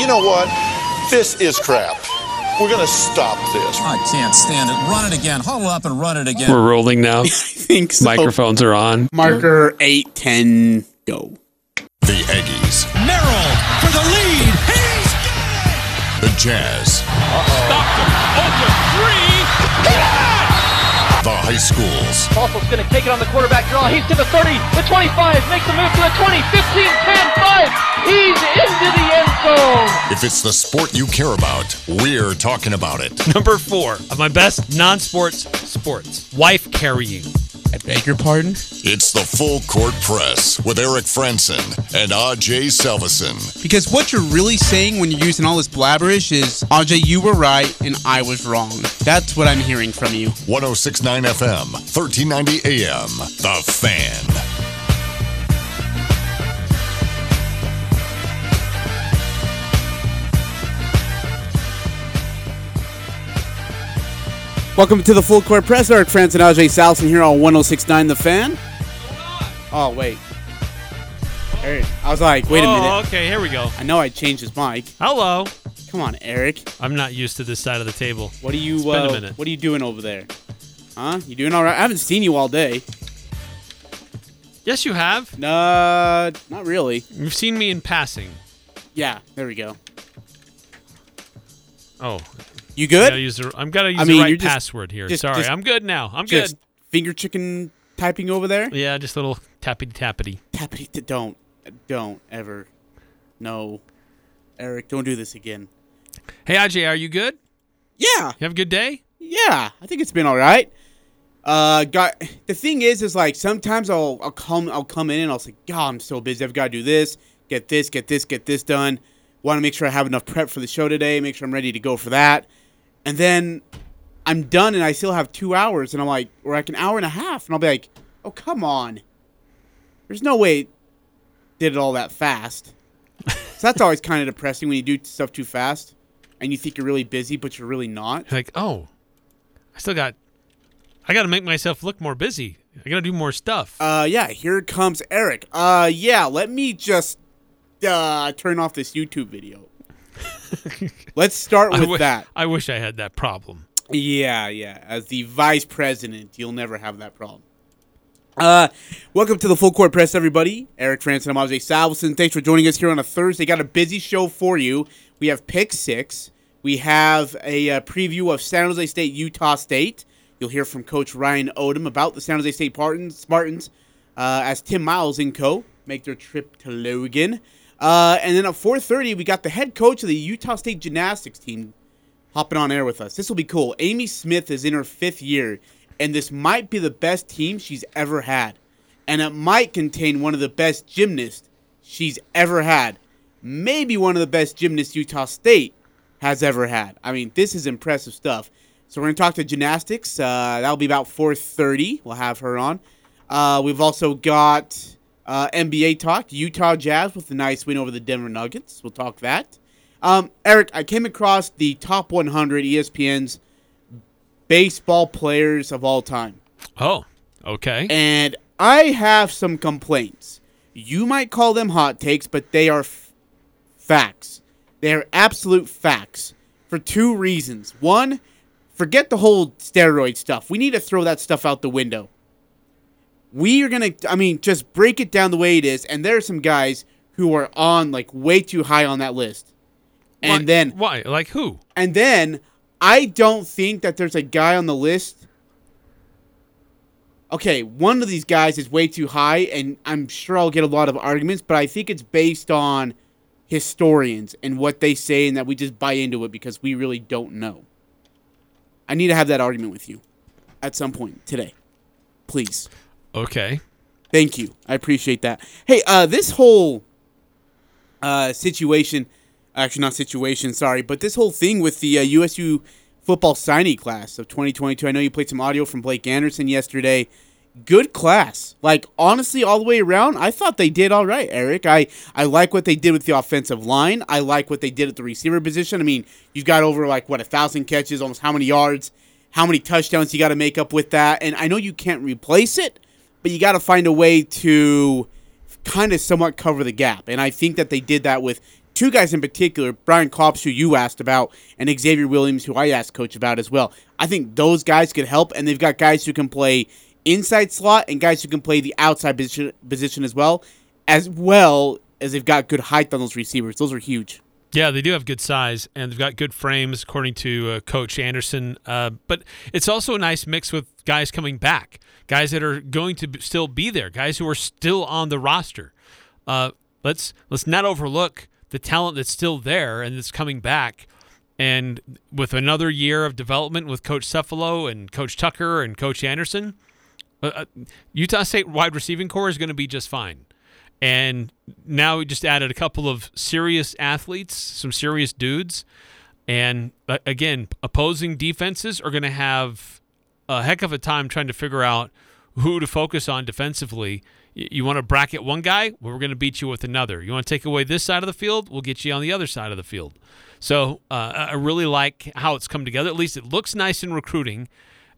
you know what? This is crap. We're going to stop this. I can't stand it. Run it again. Huddle up and run it again. We're rolling now. I think so. Microphones are on. Marker eight ten go. The Aggies, Merrill for the lead. He's got it. the Jazz, Stopped him. Open three. the high schools, Bossel's going to take it on the quarterback draw. He's to the 30, the 25, makes a move to the 20, 15, 10, 5. He's into the end zone. If it's the sport you care about, we're talking about it. Number four of my best non-sports sports. Wife carrying. I beg your pardon. It's the Full Court Press with Eric Frandsen and Aj Salvesen. Because what you're really saying when you're using all this blabberish is, AJ, you were right and I was wrong. That's what I'm hearing from you. 1069 FM, 1390 AM. The Fan. Welcome to the Full Court Press. Eric Frandsen and Ajay Salvesen here on 1069 The Fan. Oh, wait. Eric, I was like, wait a oh, minute. okay, here we go. I know I changed his mic. Hello. Come on, Eric. I'm not used to this side of the table. What are you It's been a uh, minute. What are you doing over there? Huh? You doing all right? I haven't seen you all day. Yes, you have. Nah, not really. You've seen me in passing. Yeah, there we go. Oh, You I good? gotta use the, I'm gonna use I mean, the right just- password here. just- Sorry, just- I'm good now. I'm good. finger chicken typing over there? Yeah, just a little tappity tappity. Tappity, t- don't, don't ever. No, Eric, don't do this again. Hey, Aj, are you good? Yeah, You have a good day? yeah, I think it's been all right. Uh, got the thing is, is like sometimes I'll I'll come I'll come in and I'll say, God, I'm so busy. I've got to do this, get this, get this, get this done. Want to make sure I have enough prep for the show today. Make sure I'm ready to go for that. And then I'm done, and I still have two hours, and I'm like, or like an hour and a half, and I'll be like, oh come on. There's no way did it all that fast. so that's always kind of depressing when you do stuff too fast, and you think you're really busy, but you're really not. Like, oh, I still got. I got to make myself look more busy. I got to do more stuff. Uh, yeah, here comes Eric. Uh, yeah, let me just uh turn off this YouTube video. Let's start I with wish, that. I wish I had that problem. Yeah, yeah. As the vice president, you'll never have that problem. Uh, welcome to the full court press, everybody. Eric Frandsen, I'm Ajay Salvesen. Thanks for joining us here on a Thursday. Got a busy show for you. We have pick six. We have a uh, preview of San Jose State, Utah State. You'll hear from Coach Ryan Odom about the San Jose State Spartans, Spartans uh, as Tim Miles and co. make their trip to Logan. Uh, and then at 4:30, we got the head coach of the Utah State gymnastics team, hopping on air with us. This will be cool. Amy Smith is in her fifth year, and this might be the best team she's ever had. And it might contain one of the best gymnasts she's ever had. Maybe one of the best gymnasts Utah State has ever had. I mean, this is impressive stuff. So we're to talk to gymnastics. Uh, that'll be about 4.30. We'll have her on. Uh, we've also got uh, NBA talk, Utah Jazz with a nice win over the Denver Nuggets. We'll talk that. Um, Eric, I came across the top 100 ESPN's baseball players of all time, Oh, okay. and I have some complaints. You might call them hot takes, but they are f- facts. They are absolute facts for two reasons. One, forget the whole steroid stuff. We need to throw that stuff out the window. We are going to, I mean, just break it down the way it is. And there are some guys who are on like way too high on that list. And Why- then why? Like who? and then I don't think that there's a guy on the list. Okay, one of these guys is way too high, and I'm sure I'll get a lot of arguments, but I think it's based on historians and what they say, and that we just buy into it because we really don't know. I need to have that argument with you at some point today. Please. Okay. Thank you. I appreciate that. Hey, uh, this whole uh, situation, actually not situation, sorry, but this whole thing with the uh, USU football signing class of 2022. I know you played some audio from Blake Anderson yesterday. Good class. Like honestly, all the way around, I thought they did all right, Eric. I I like what they did with the offensive line. I like what they did at the receiver position. I mean, you've got over like what a thousand catches, almost how many yards, how many touchdowns you got to make up with that. And I know you can't replace it, but you got to find a way to kind of somewhat cover the gap. And I think that they did that with two guys in particular, Brian Kops, who you asked about, and Xavier Williams, who I asked coach about as well. I think those guys could help, and they've got guys who can play inside slot and guys who can play the outside position, position as well, as well as they've got good height on those receivers. Those are huge. Yeah, they do have good size and they've got good frames, according to uh, Coach Anderson. Uh, but it's also a nice mix with guys coming back, guys that are going to still be there, guys who are still on the roster. Uh, let's let's not overlook the talent that's still there and that's coming back. And with another year of development with Coach Cefalo and Coach Tucker and Coach Anderson, uh, uh, Utah State wide receiving core is going to be just fine. And now we just added a couple of serious athletes, some serious dudes. And uh, again, opposing defenses are going to have a heck of a time trying to figure out who to focus on defensively. You want to bracket one guy? Well, we're going to beat you with another. You want to take away this side of the field? We'll get you on the other side of the field. So uh, I really like how it's come together. At least it looks nice in recruiting.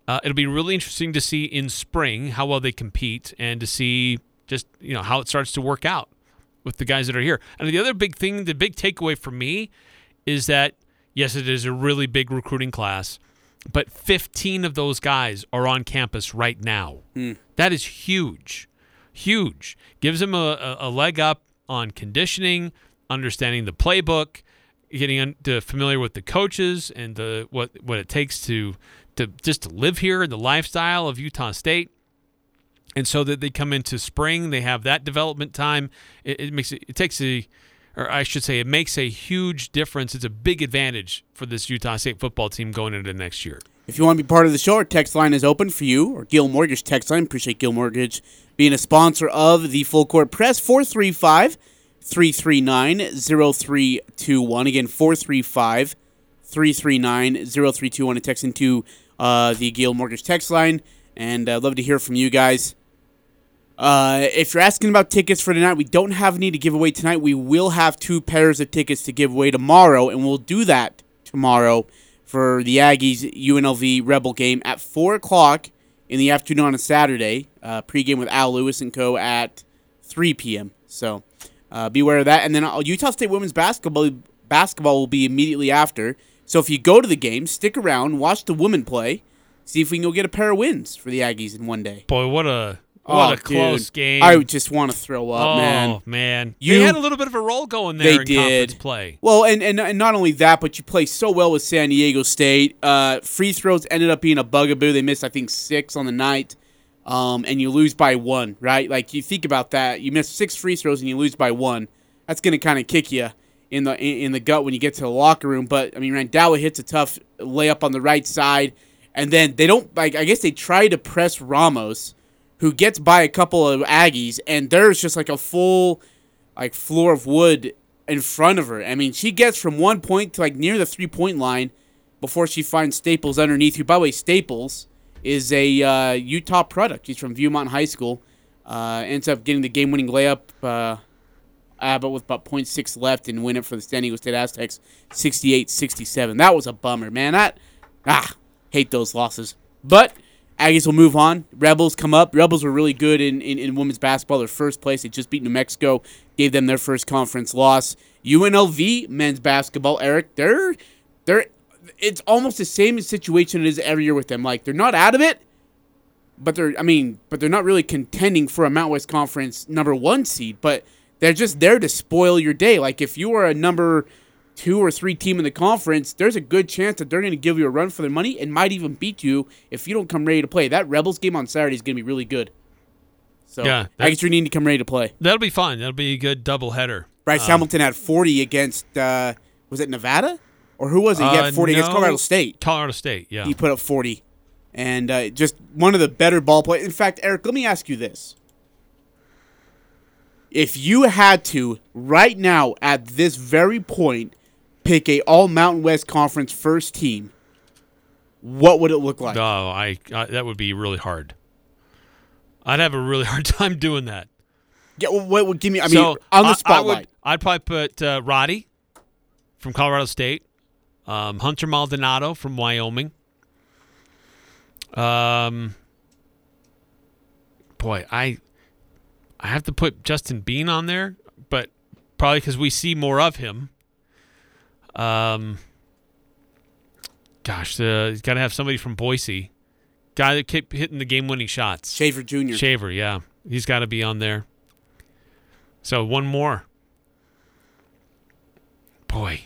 Uh, it'll be really interesting to see in spring how well they compete and to see just you know how it starts to work out with the guys that are here. And the other big thing, the big takeaway for me is that yes, it is a really big recruiting class, but 15 of those guys are on campus right now. Hmm. That is huge, huge. Gives them a, a, leg up on conditioning, understanding the playbook, getting to familiar with the coaches and the what what it takes to to just to live here and the lifestyle of Utah State and so that they come into spring, they have that development time. It, it makes it, it takes a, or I should say, it makes a huge difference. It's a big advantage for this Utah State football team going into next year. If you want to be part of the show, our text line is open for you, or Gil Mortgage text line. Appreciate Gil Mortgage being a sponsor of the Full Court Press. 435 339 0321. Again, 435 339 0321. And text into uh, the Gil Mortgage text line. And I'd love to hear from you guys. Uh, if you're asking about tickets for tonight, we don't have any to give away tonight. We will have two pairs of tickets to give away tomorrow, and we'll do that tomorrow for the Aggies UNLV Rebel game at 4 o'clock in the afternoon on a Saturday. Uh, pregame with Al Lewis and Co. at 3 p.m. So uh, beware of that. And then uh, Utah State women's basketball basketball will be immediately after. So if you go to the game, stick around, watch the women play, see if we can go get a pair of wins for the Aggies in one day. Boy, what a what a dude. close game! I just want to throw up, oh man. man, You- they had a little bit of a role going there They in conference did. play. Well, and, and and not only that, but you play so well with San Diego State. Uh, free throws ended up being a bugaboo. They missed, I think, six on the night, um, and you lose by one. Right? Like you think about that, you miss six free throws and you lose by one. That's gonna kind of kick you in the in, in the gut when you get to the locker room. But I mean, Randall hits a tough layup on the right side, and then they don't like. I guess they try to press Ramos, who gets by a couple of Aggies, and there's just like a full like floor of wood in front of her. I mean, she gets from one point to like near the three point line before she finds Staples underneath. Who, by the way, Staples is a uh, Utah product. He's from Viewmont High School. Uh, ends up getting the game winning layup, uh, but with about 0.6 left and win it for the San Diego State Aztecs 68 67. That was a bummer, man. That, ah, hate those losses. But Aggies will move on. Rebels come up. Rebels were really good in, in, in women's basketball. Their first place. They just beat New Mexico, gave them their first conference loss. UNLV men's basketball, Eric, they're they're it's almost the same situation it is every year with them. Like they're not out of it, but they're I mean, but they're not really contending for a Mountain West Conference number one seed. But they're just there to spoil your day. Like if you are a number two or three team in the conference, there's a good chance that they're going to give you a run for their money and might even beat you if you don't come ready to play. That Rebels game on Saturday is going to be really good. So Yeah, I guess you need to come ready to play. That'll be fun. That'll be a good doubleheader. Bryce Hamilton had 40 against uh, was it Nevada or who was it? He Uh, had 40 against no, Colorado State. Colorado State, yeah. He put up 40, and uh, just one of the better ball players. In fact, Eric, let me ask you this: If you had to right now at this very point pick a All Mountain West Conference first team, what would it look like? Oh, I, I that would be really hard. I'd have a really hard time doing that. Yeah, well, what would give me? I mean, so on the I- I would- spotlight. I'd probably put uh, Roddy from Colorado State, um, Hunter Maldonado from Wyoming. Um, boy, I I have to put Justin Bean on there, but probably because we see more of him Um, gosh, uh, he's got to have somebody from Boise, guy that kept hitting the game-winning shots. Shaver Jr. Shaver, yeah, he's got to be on there. So one more. Boy,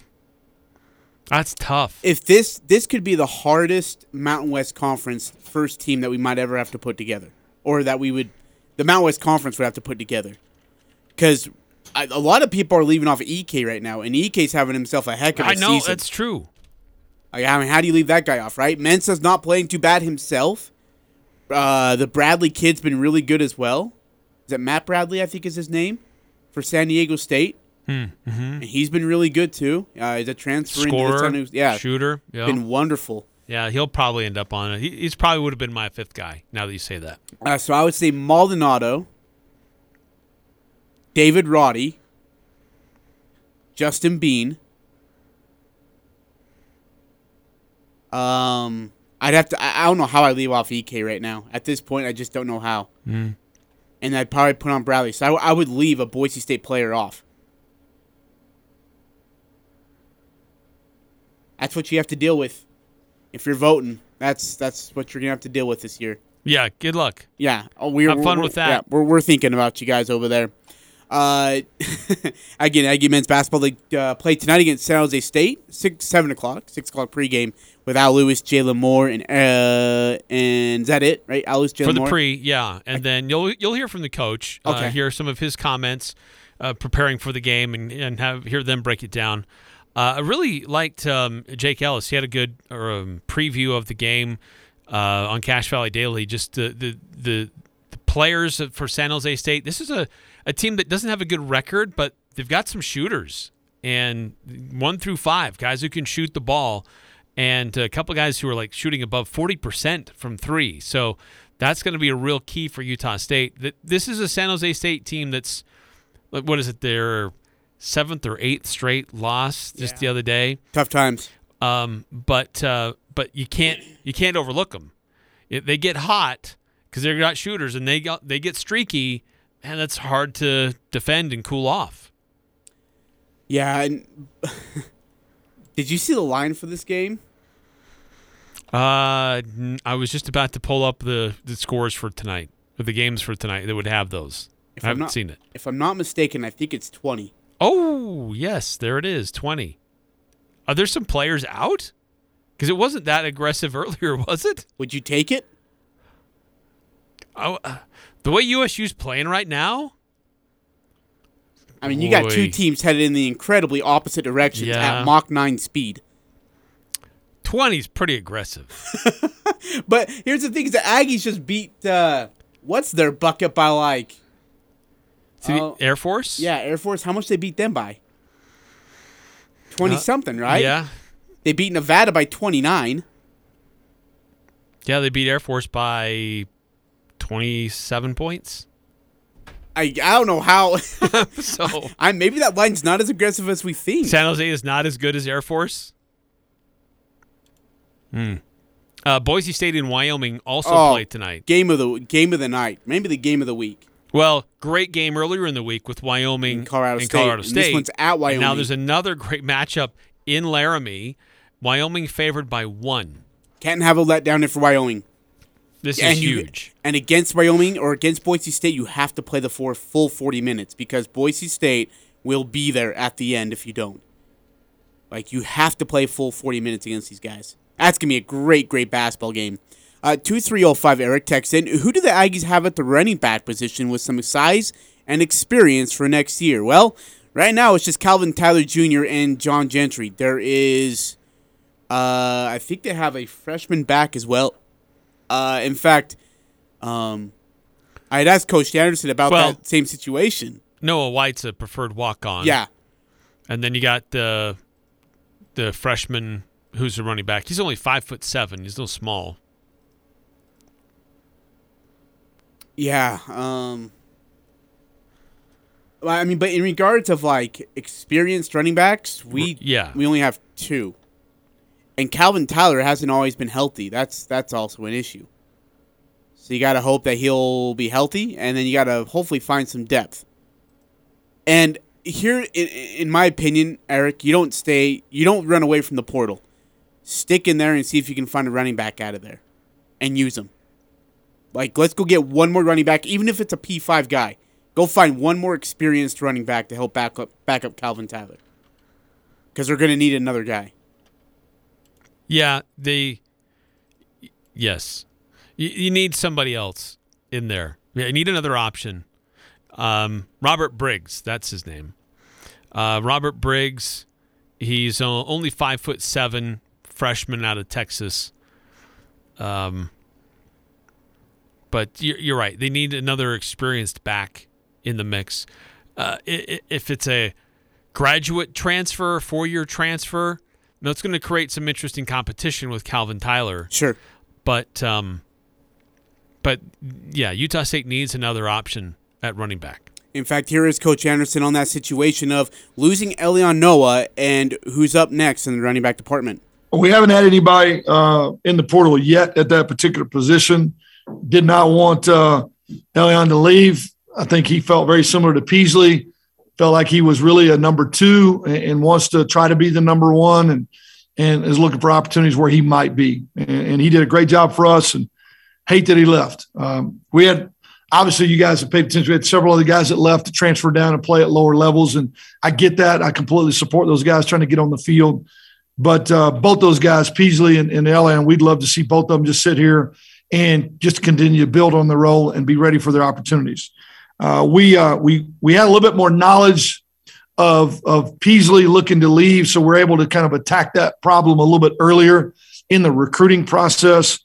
that's tough. if this this could be the hardest Mountain West Conference first team that we might ever have to put together, or that we would, the Mountain West Conference would have to put together, because a lot of people are leaving off Ike right now, and Ike's having himself a heck of a I know season. that's true. I mean, how do you leave that guy off, right? Mensa's not playing too bad himself. Uh, the Bradley kid's been really good as well. Is it Matt Bradley? I think is his name for San Diego State. Hmm, And he's been really good too. Uh, he's a transfer Scorer, San Diego- yeah, shooter. Yeah, been wonderful. yeah, he'll probably end up on it. He, he's probably would have been my fifth guy. Now that you say that, Uh, so I would say Maldonado, David Roddy, Justin Bean. Um, I'd have to. I, I don't know how I leave off Ike right now. At this point, I just don't know how. And I'd probably put on Bradley. So I, I would leave a Boise State player off. That's what you have to deal with. If you're voting, that's that's what you're gonna have to deal with this year. yeah. Good luck. Yeah, oh, we're Have fun we're- with that. Yeah, we're, we're thinking about you guys over there. Uh, again, Aggie men's basketball they uh, play tonight against San Jose State, six seven o'clock, six o'clock pregame with Al Lewis, Jalen Moore, and uh, and is that it? Right, Al Lewis, Jalen for the Moore. pre, yeah, and then you'll you'll hear from the coach. Uh, Okay. hear some of his comments, uh, preparing for the game, and and have hear them break it down. Uh, I really liked um, Jake Ellis. He had a good or, um, preview of the game uh, on Cache Valley Daily. Just the the, the players for San Jose State. This is a, a team that doesn't have a good record, but they've got some shooters and one through five guys who can shoot the ball and a couple guys who are like shooting above 40% from three. So that's going to be a real key for Utah State. That This is a San Jose State team that's, what is it, their seventh or eighth straight loss just the other day. Tough times. Um, but uh, but you can't you can't overlook them. they get hot because they're not shooters and they got they get streaky, and that's hard to defend and cool off. Yeah, and did you see the line for this game? Uh, I was just about to pull up the, the scores for tonight, or the games for tonight that would have those. If I haven't not- seen it. If I'm not mistaken, I think it's twenty. Oh, yes, there it is, 20. Are there some players out? Because it wasn't that aggressive earlier, was it? Would you take it? Oh, uh, the way USU's playing right now, I mean, you got two teams headed in the incredibly opposite directions Yeah. at Mach nine speed. 20 is pretty aggressive. But here's the thing: is the Aggies just beat uh, what's their bucket by like To the Oh. Air Force? yeah Air Force. How much they beat them by? Twenty something, right? Uh, Yeah. They beat Nevada by twenty nine. Yeah, they beat Air Force by 27 points. I I don't know how. So I maybe that line's not as aggressive as we think. San Jose is not as good as Air Force. Hmm. Uh, Boise State and Wyoming also Oh. play tonight. Game of the game of the night, maybe the game of the week. Well, great game earlier in the week with Wyoming And Colorado and State. Colorado And this one's at And now there's another great matchup in Laramie. Wyoming favored by one. Can't have a letdown if for Wyoming. This and is you- huge. and against Wyoming or against Boise State, you have to play the four, full 40 minutes because Boise State will be there at the end if you don't. Like, you have to play full 40 minutes against these guys. That's going to be a great, great basketball game. Uh, 2305 Eric Texan. Who do the Aggies have at the running back position with some size and experience for next year? Well, right now it's just Calvin Tyler Jr. and John Gentry. There is, uh, I think they have a freshman back as well. Uh, in fact, um, I had asked Coach Anderson about Well- that same situation. Noah White's a preferred walk on. Yeah, And then you got the the freshman who's a running back. He's only five foot seven. He's no small. yeah. Um, I mean, but in regards of like experienced running backs, we Yeah. we only have two, and Calvin Tyler hasn't always been healthy. That's that's also an issue. So you got to hope that he'll be healthy, and then you got to hopefully find some depth. And here, in, in my opinion, Eric, you don't stay, you don't run away from the portal. Stick in there and see if you can find a running back out of there, and use them. Like, let's go get one more running back, even if it's a P five guy. Go find one more experienced running back to help back up back up Calvin Tyler, because they're going to need another guy. Yeah, they. Yes, you, you need somebody else in there. Yeah, you need another option. Um, Robert Briggs, that's his name. Uh, Robert Briggs, he's only five foot seven, freshman out of Texas. Um, but you're, you're right. They need another experienced back in the mix. Uh, if it's a graduate transfer, four year transfer, no, it's going to create some interesting competition with Calvin Tyler. Sure. But um, but yeah, Utah State needs another option at running back. In fact, here is Coach Anderson on that situation of losing Elion Noah and who's up next in the running back department. We haven't had anybody uh, in the portal yet at that particular position. Did not want uh, Elion to leave. I think he felt very similar to Peasley. Felt like he was really a number two and, and wants to try to be the number one, and and is looking for opportunities where he might be. And, and he did a great job for us. And hate that he left. Um, we had obviously you guys have paid attention. We had several other guys that left to transfer down and play at lower levels, and I get that. I completely support those guys trying to get on the field. But uh, both those guys, Peasley and, and we'd love to see both of them just sit here and just continue to build on the role and be ready for their opportunities. Uh, we uh, we we had a little bit more knowledge of of Peasley looking to leave, so we're able to kind of attack that problem a little bit earlier in the recruiting process.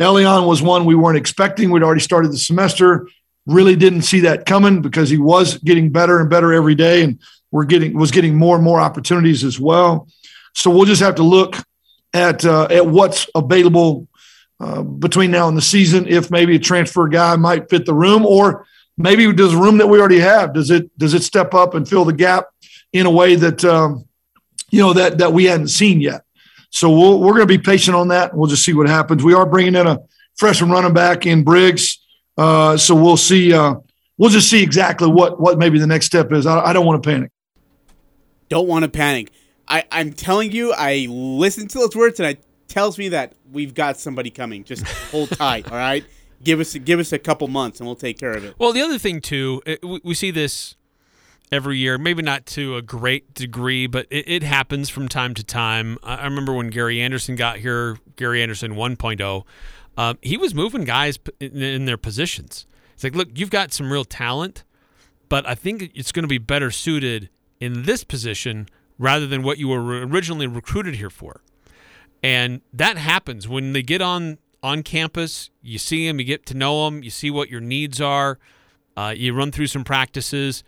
Elion was one we weren't expecting. We'd already started the semester. Really didn't see that coming because he was getting better and better every day, and we're getting was getting more and more opportunities as well. So we'll just have to look at uh, at what's available uh, between now and the season. If maybe a transfer guy might fit the room, or maybe does room that we already have does it does it step up and fill the gap in a way that um, you know that that we hadn't seen yet. So we'll, we're going to be patient on that. We'll just see what happens. We are bringing in a freshman running back in Briggs, uh, so we'll see. Uh, we'll just see exactly what what maybe the next step is. I, I don't want to panic. Don't want to panic. I, I'm telling you, I listen to those words and it tells me that we've got somebody coming. Just hold tight, all right? Give us give us a couple months and we'll take care of it. Well, the other thing too, it, we, we see this every year, maybe not to a great degree, but it, it happens from time to time. I, I remember when Gary Anderson got here, Gary Anderson 1.0, uh, he was moving guys in, in their positions. It's like, look, you've got some real talent, but I think it's going to be better suited in this position rather than what you were originally recruited here for. And that happens when they get on on campus. You see them, you get to know them, you see what your needs are. Uh, you run through some practices,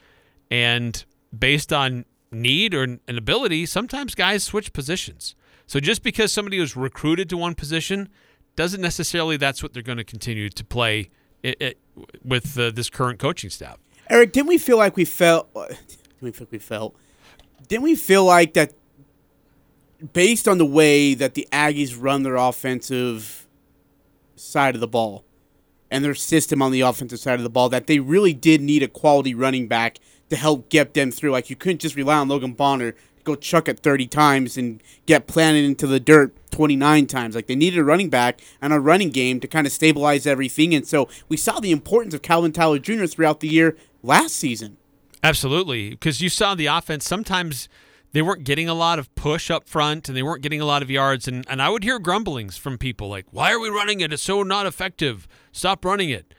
and based on need or an ability, sometimes guys switch positions. So just because somebody was recruited to one position doesn't necessarily that's what they're going to continue to play it, it, with uh, this current coaching staff. Eric, didn't we feel like we felt? Didn't we feel like we felt? Didn't we feel like that? Based on the way that the Aggies run their offensive side of the ball and their system on the offensive side of the ball, that they really did need a quality running back to help get them through. Like you couldn't just rely on Logan Bonner to go chuck it 30 times and get planted into the dirt 29 times. Like they needed a running back and a running game to kind of stabilize everything. And so we saw the importance of Calvin Tyler Jr. throughout the year last season. Absolutely, because you saw the offense. Sometimes they weren't getting a lot of push up front, and they weren't getting a lot of yards. And and I would hear grumblings from people like, "Why are we running it? It's so not effective. Stop running it."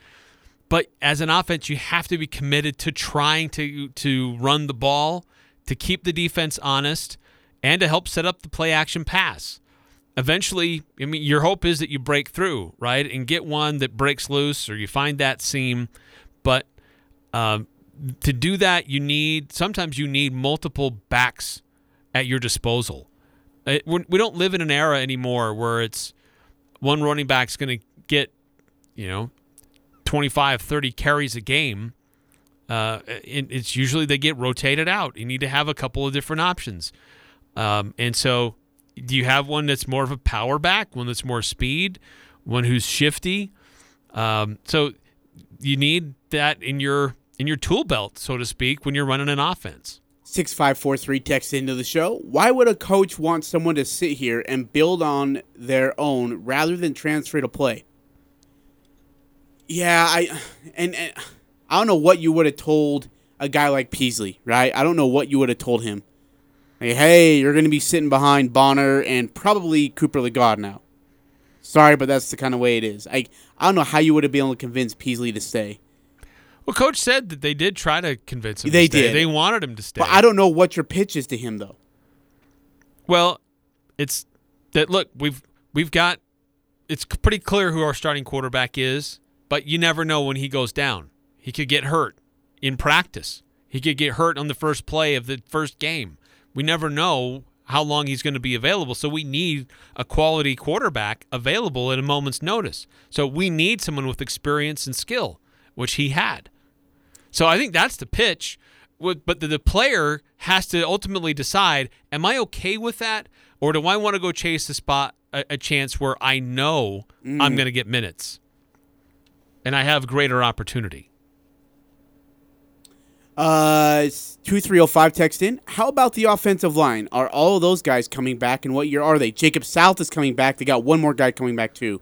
But as an offense, you have to be committed to trying to to run the ball, to keep the defense honest, and to help set up the play action pass. Eventually, I mean, your hope is that you break through, right, and get one that breaks loose, or you find that seam. But um, to do that, you need sometimes you need multiple backs at your disposal. It, we're, don't live in an era anymore where it's one running back's going to get, you know, 25, 30 carries a game. Uh, it, it's usually they get rotated out. You need to have a couple of different options. Um, and so, do you have one that's more of a power back, one that's more speed, one who's shifty? Um, so, you need that in your in your tool belt, so to speak, when you're running an offense. 6543 text into the show. Why would a coach want someone to sit here and build on their own rather than transfer to play? Yeah, I and, and I don't know what you would have told a guy like Peasley, right? I don't know what you would have told him. Like, hey, you're going to be sitting behind Bonner and probably Cooper Legas now. Sorry, but that's the kind of way it is. I I don't know how you would have been able to convince Peasley to stay. Well, coach said that they did try to convince him. They to stay. did. They wanted him to stay. But I don't know what your pitch is to him though. Well, it's that look, we've we've got it's pretty clear who our starting quarterback is, but you never know when he goes down. He could get hurt in practice. He could get hurt on the first play of the first game. We never know how long he's going to be available, so we need a quality quarterback available at a moment's notice. So we need someone with experience and skill, which he had. So I think that's the pitch. But the, the player has to ultimately decide: Am I okay with that, or do I want to go chase the spot, a, chance where I know I'm going to get minutes, and I have greater opportunity? Uh, two three zero five text in. How about the offensive line? Are all of those guys coming back? And what year are they? Jacob South is coming back. They got one more guy coming back too.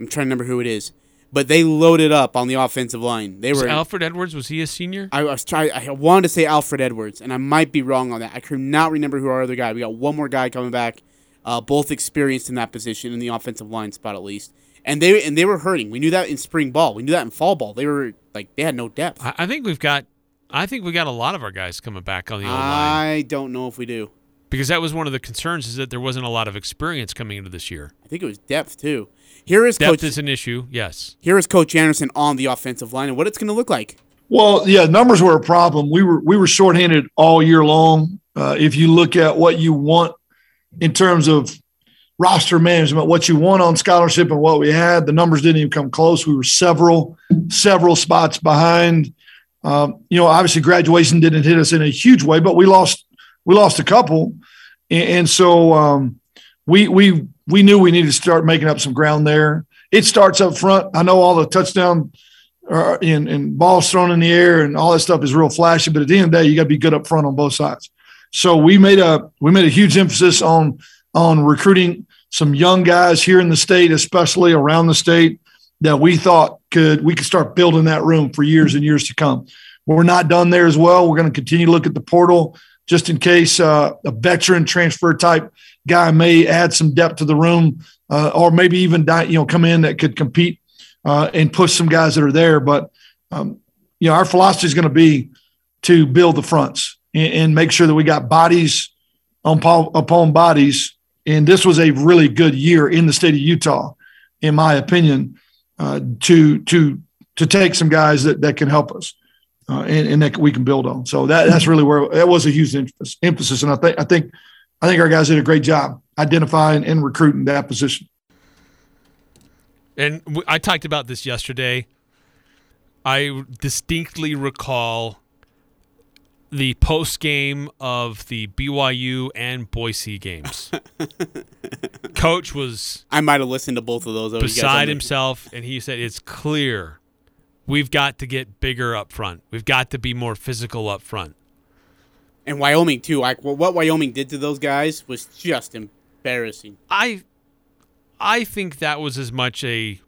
I'm trying to remember who it is, but they loaded up on the offensive line. They Was were. Alfred Edwards was he a senior? I was trying. I wanted to say Alfred Edwards, and I might be wrong on that. I could not remember who our other guy. We got one more guy coming back, uh, both experienced in that position in the offensive line spot at least. And they and they were hurting. We knew that in spring ball. We knew that in fall ball. They were like they had no depth. I, I think we've got. I think we got a lot of our guys coming back on the line I don't know if we do. because that was one of the concerns is that there wasn't a lot of experience coming into this year. I think it was depth too. Here is Depth coach. is an issue, yes. here is Coach Anderson on the offensive line and what it's going to look like. Well, yeah, numbers were a problem. We were we were shorthanded all year long. Uh, if you look at what you want in terms of roster management, what you want on scholarship and what we had, the numbers didn't even come close. We were several several spots behind. Um, you know, obviously graduation didn't hit us in a huge way, but we lost we lost a couple, and, and so um, we we we knew we needed to start making up some ground there. It starts up front. I know all the touchdown uh, and, and balls thrown in the air and all that stuff is real flashy. But at the end of the day, you got to be good up front on both sides. So we made a we made a huge emphasis on on recruiting some young guys here in the state, especially around the state, that we thought could we could start building that room for years and years to come. We're not done there as well. We're going to continue to look at the portal just in case uh, a veteran transfer type guy may add some depth to the room, uh, or maybe even you know come in that could compete uh, and push some guys that are there. But um, you know, our philosophy is going to be to build the fronts and, and make sure that we got bodies on upon, upon bodies. And this was a really good year in the state of Utah, in my opinion, uh, to to to take some guys that that can help us. Uh, and, and that we can build on. So that that's really where that was a huge emphasis. emphasis. And I think I think I think our guys did a great job identifying and recruiting that position. And I talked about this yesterday. I distinctly recall the post game of the BYU and Boise games. Coach was I might have listened to both of those. You guys beside himself, and he said, It's clear we've got to get bigger up front. We've got to be more physical up front. And Wyoming too. Like what Wyoming did to those guys was just embarrassing. I I think that was as much a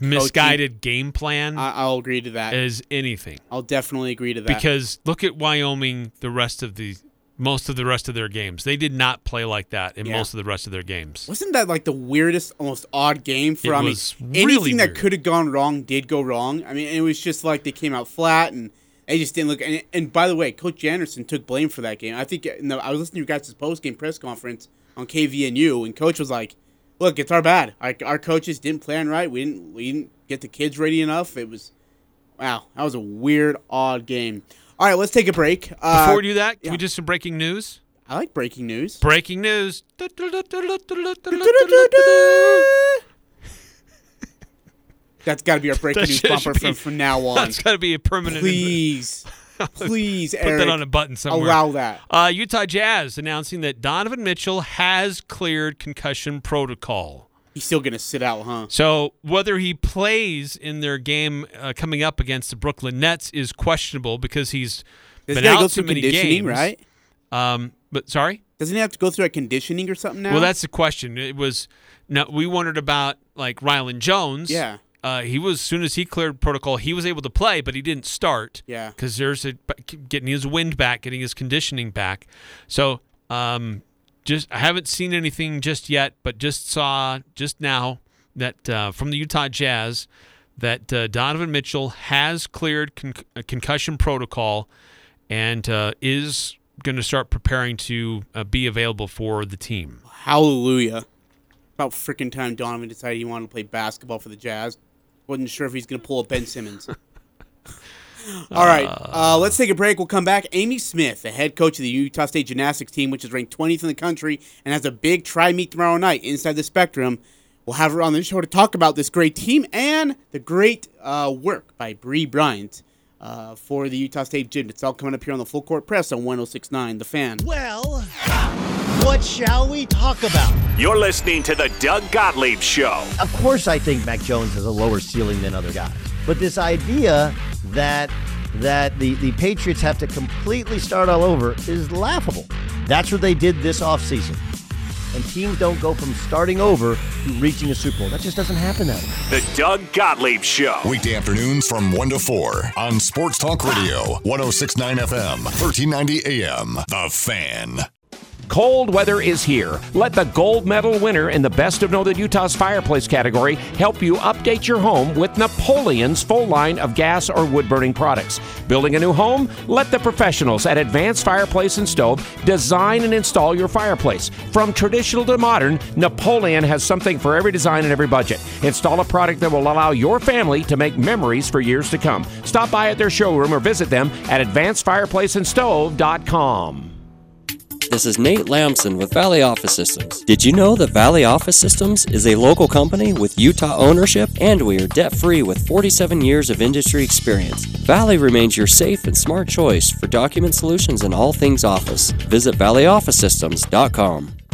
misguided game plan I, I'll agree to that. as anything. I'll definitely agree to that. Because look at Wyoming the rest of the most of the rest of their games. They did not play like that in Yeah. most of the rest of their games. wasn't that like the weirdest, almost odd game for? It I mean, was anything really that could have gone wrong did go wrong. I mean, it was just like they came out flat and they just didn't look. And, and by the way, Coach Anderson took blame for that game. I think in the, I was listening to your guys' post game press conference on KVNU, and Coach was like, "Look, it's our bad. Our, our coaches didn't plan right. We didn't we didn't get the kids ready enough. It was wow, that was a weird, odd game." All right, let's take a break. Uh, Before we do that, can yeah. we do some breaking news? I like breaking news. Breaking news. That's got to be our breaking news bumper be- from, from now on. That's got to be a permanent. Please, please, Put Eric, that on a button somewhere. allow that. Uh, Utah Jazz announcing that Donovan Mitchell has cleared concussion protocol. He's still gonna sit out, huh? So whether he plays in their game uh, coming up against the Brooklyn Nets is questionable because he's Doesn't been he out too many conditioning, games. right? Um, but sorry. Doesn't he have to go through a conditioning or something now? Well, that's the question. It was no. We wondered about like Rylan Jones. Yeah. Uh, he was as soon as he cleared protocol, he was able to play, but he didn't start. Yeah. Because there's a getting his wind back, getting his conditioning back. So, um, just I haven't seen anything just yet, but just saw just now that uh, from the Utah Jazz that uh, Donovan Mitchell has cleared con- uh, concussion protocol and uh, is going to start preparing to uh, be available for the team. Hallelujah. About freaking time Donovan decided he wanted to play basketball for the Jazz. Wasn't sure if he's going to pull a Ben Simmons. All right, uh, let's take a break. We'll come back. Amy Smith, the head coach of the Utah State gymnastics team, which is ranked 20th in the country and has a big tri meet tomorrow night inside the Spectrum. We'll have her on the show to talk about this great team and the great uh, work by Bree Bryant uh, for the Utah State gym. It's all coming up here on the Full Court Press on 1069 The Fan. Well, what shall we talk about? You're listening to the Doug Gottlieb Show. Of course, I think Mac Jones has a lower ceiling than other guys. But this idea that that the, the Patriots have to completely start all over is laughable. That's what they did this offseason. And teams don't go from starting over to reaching a Super Bowl. That just doesn't happen that way. The Doug Gottlieb Show. Weekday afternoons from 1 to 4 on Sports Talk Radio, 1069 FM, 1390 AM. The Fan. Cold weather is here. Let the gold medal winner in the Best of Northern Utah's fireplace category help you update your home with Napoleon's full line of gas or wood burning products. Building a new home? Let the professionals at Advanced Fireplace and Stove design and install your fireplace. From traditional to modern, Napoleon has something for every design and every budget. Install a product that will allow your family to make memories for years to come. Stop by at their showroom or visit them at advancedfireplaceandstove.com. This is Nate Lamson with Valley Office Systems. Did you know that Valley Office Systems is a local company with Utah ownership and we are debt free with 47 years of industry experience? Valley remains your safe and smart choice for document solutions and all things office. Visit valleyofficesystems.com.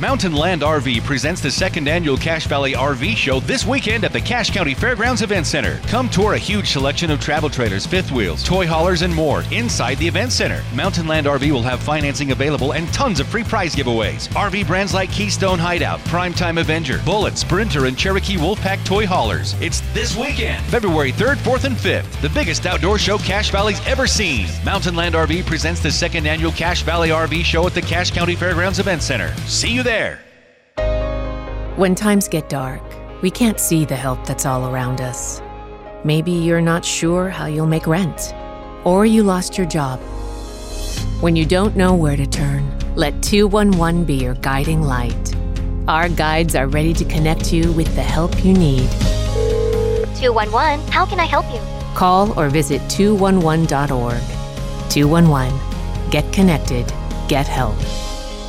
Mountain Land RV presents the second annual Cache Valley RV Show this weekend at the Cache County Fairgrounds Event Center. Come tour a huge selection of travel trailers, fifth wheels, toy haulers, and more inside the event center. Mountain Land RV will have financing available and tons of free prize giveaways. RV brands like Keystone Hideout, Primetime Avenger, Bullet, Sprinter, and Cherokee Wolfpack toy haulers. It's this weekend, February 3rd, 4th, and 5th. The biggest outdoor show Cache Valley's ever seen. Mountain Land RV presents the second annual Cache Valley RV Show at the Cache County Fairgrounds Event Center. See you there. When times get dark, we can't see the help that's all around us. Maybe you're not sure how you'll make rent, or you lost your job. When you don't know where to turn, let 211 be your guiding light. Our guides are ready to connect you with the help you need. 211, how can I help you? Call or visit 211.org. 211. Get connected. Get help.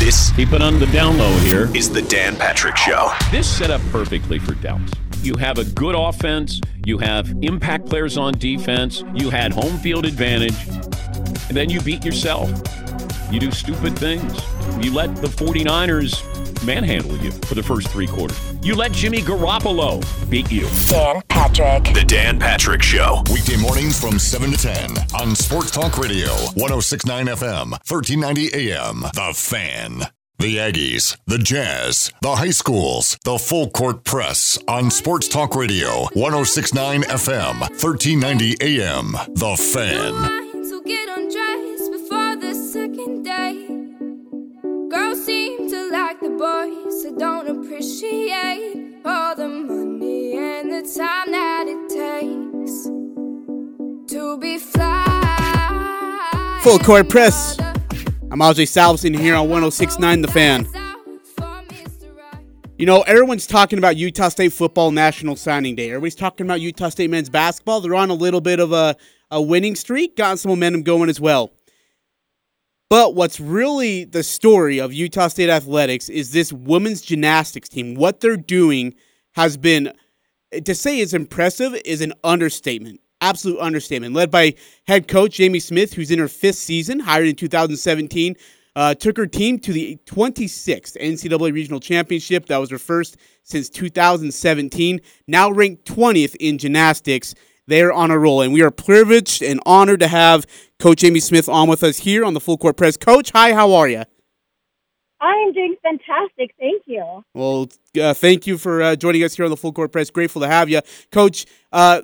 This keep it on the down low here is the Dan Patrick Show. This set up perfectly for Dallas. You have a good offense, you have impact players on defense, you had home field advantage, and then you beat yourself. You do stupid things. You let the 49ers manhandle you for the first three quarters. You let Jimmy Garoppolo beat you. Dan Patrick. The Dan Patrick Show. Weekday mornings from 7 to 10 on Sports Talk Radio, 1069 FM, 1390 AM. The Fan. The Aggies, the Jazz, the high schools, the full court press on Sports Talk Radio, 1069 FM, 1390 AM. The Fan. The boys that don't appreciate all the money and the time that it takes to be fly. Full Court Press. I'm Ajay Salvesen here on 1069 The Fan. You know, everyone's talking about Utah State football national signing day. Everybody's talking about Utah State men's basketball. They're on a little bit of a, a winning streak, got some momentum going as well. But what's really the story of Utah State athletics is this women's gymnastics team. What they're doing has been, to say it's impressive is an understatement. Absolute understatement. Led by head coach Amy Smith, who's in her fifth season, hired in 2017 uh, took her team to the 26th NCAA Regional Championship. That was her first since 2017. Now ranked 20th in gymnastics. They're on a roll, and we are privileged and honored to have Coach Amy Smith on with us here on the Full Court Press. Coach, hi, how are you? I'm doing fantastic. Thank you. Well, uh, thank you for uh, joining us here on the Full Court Press. Grateful to have you. Coach, uh,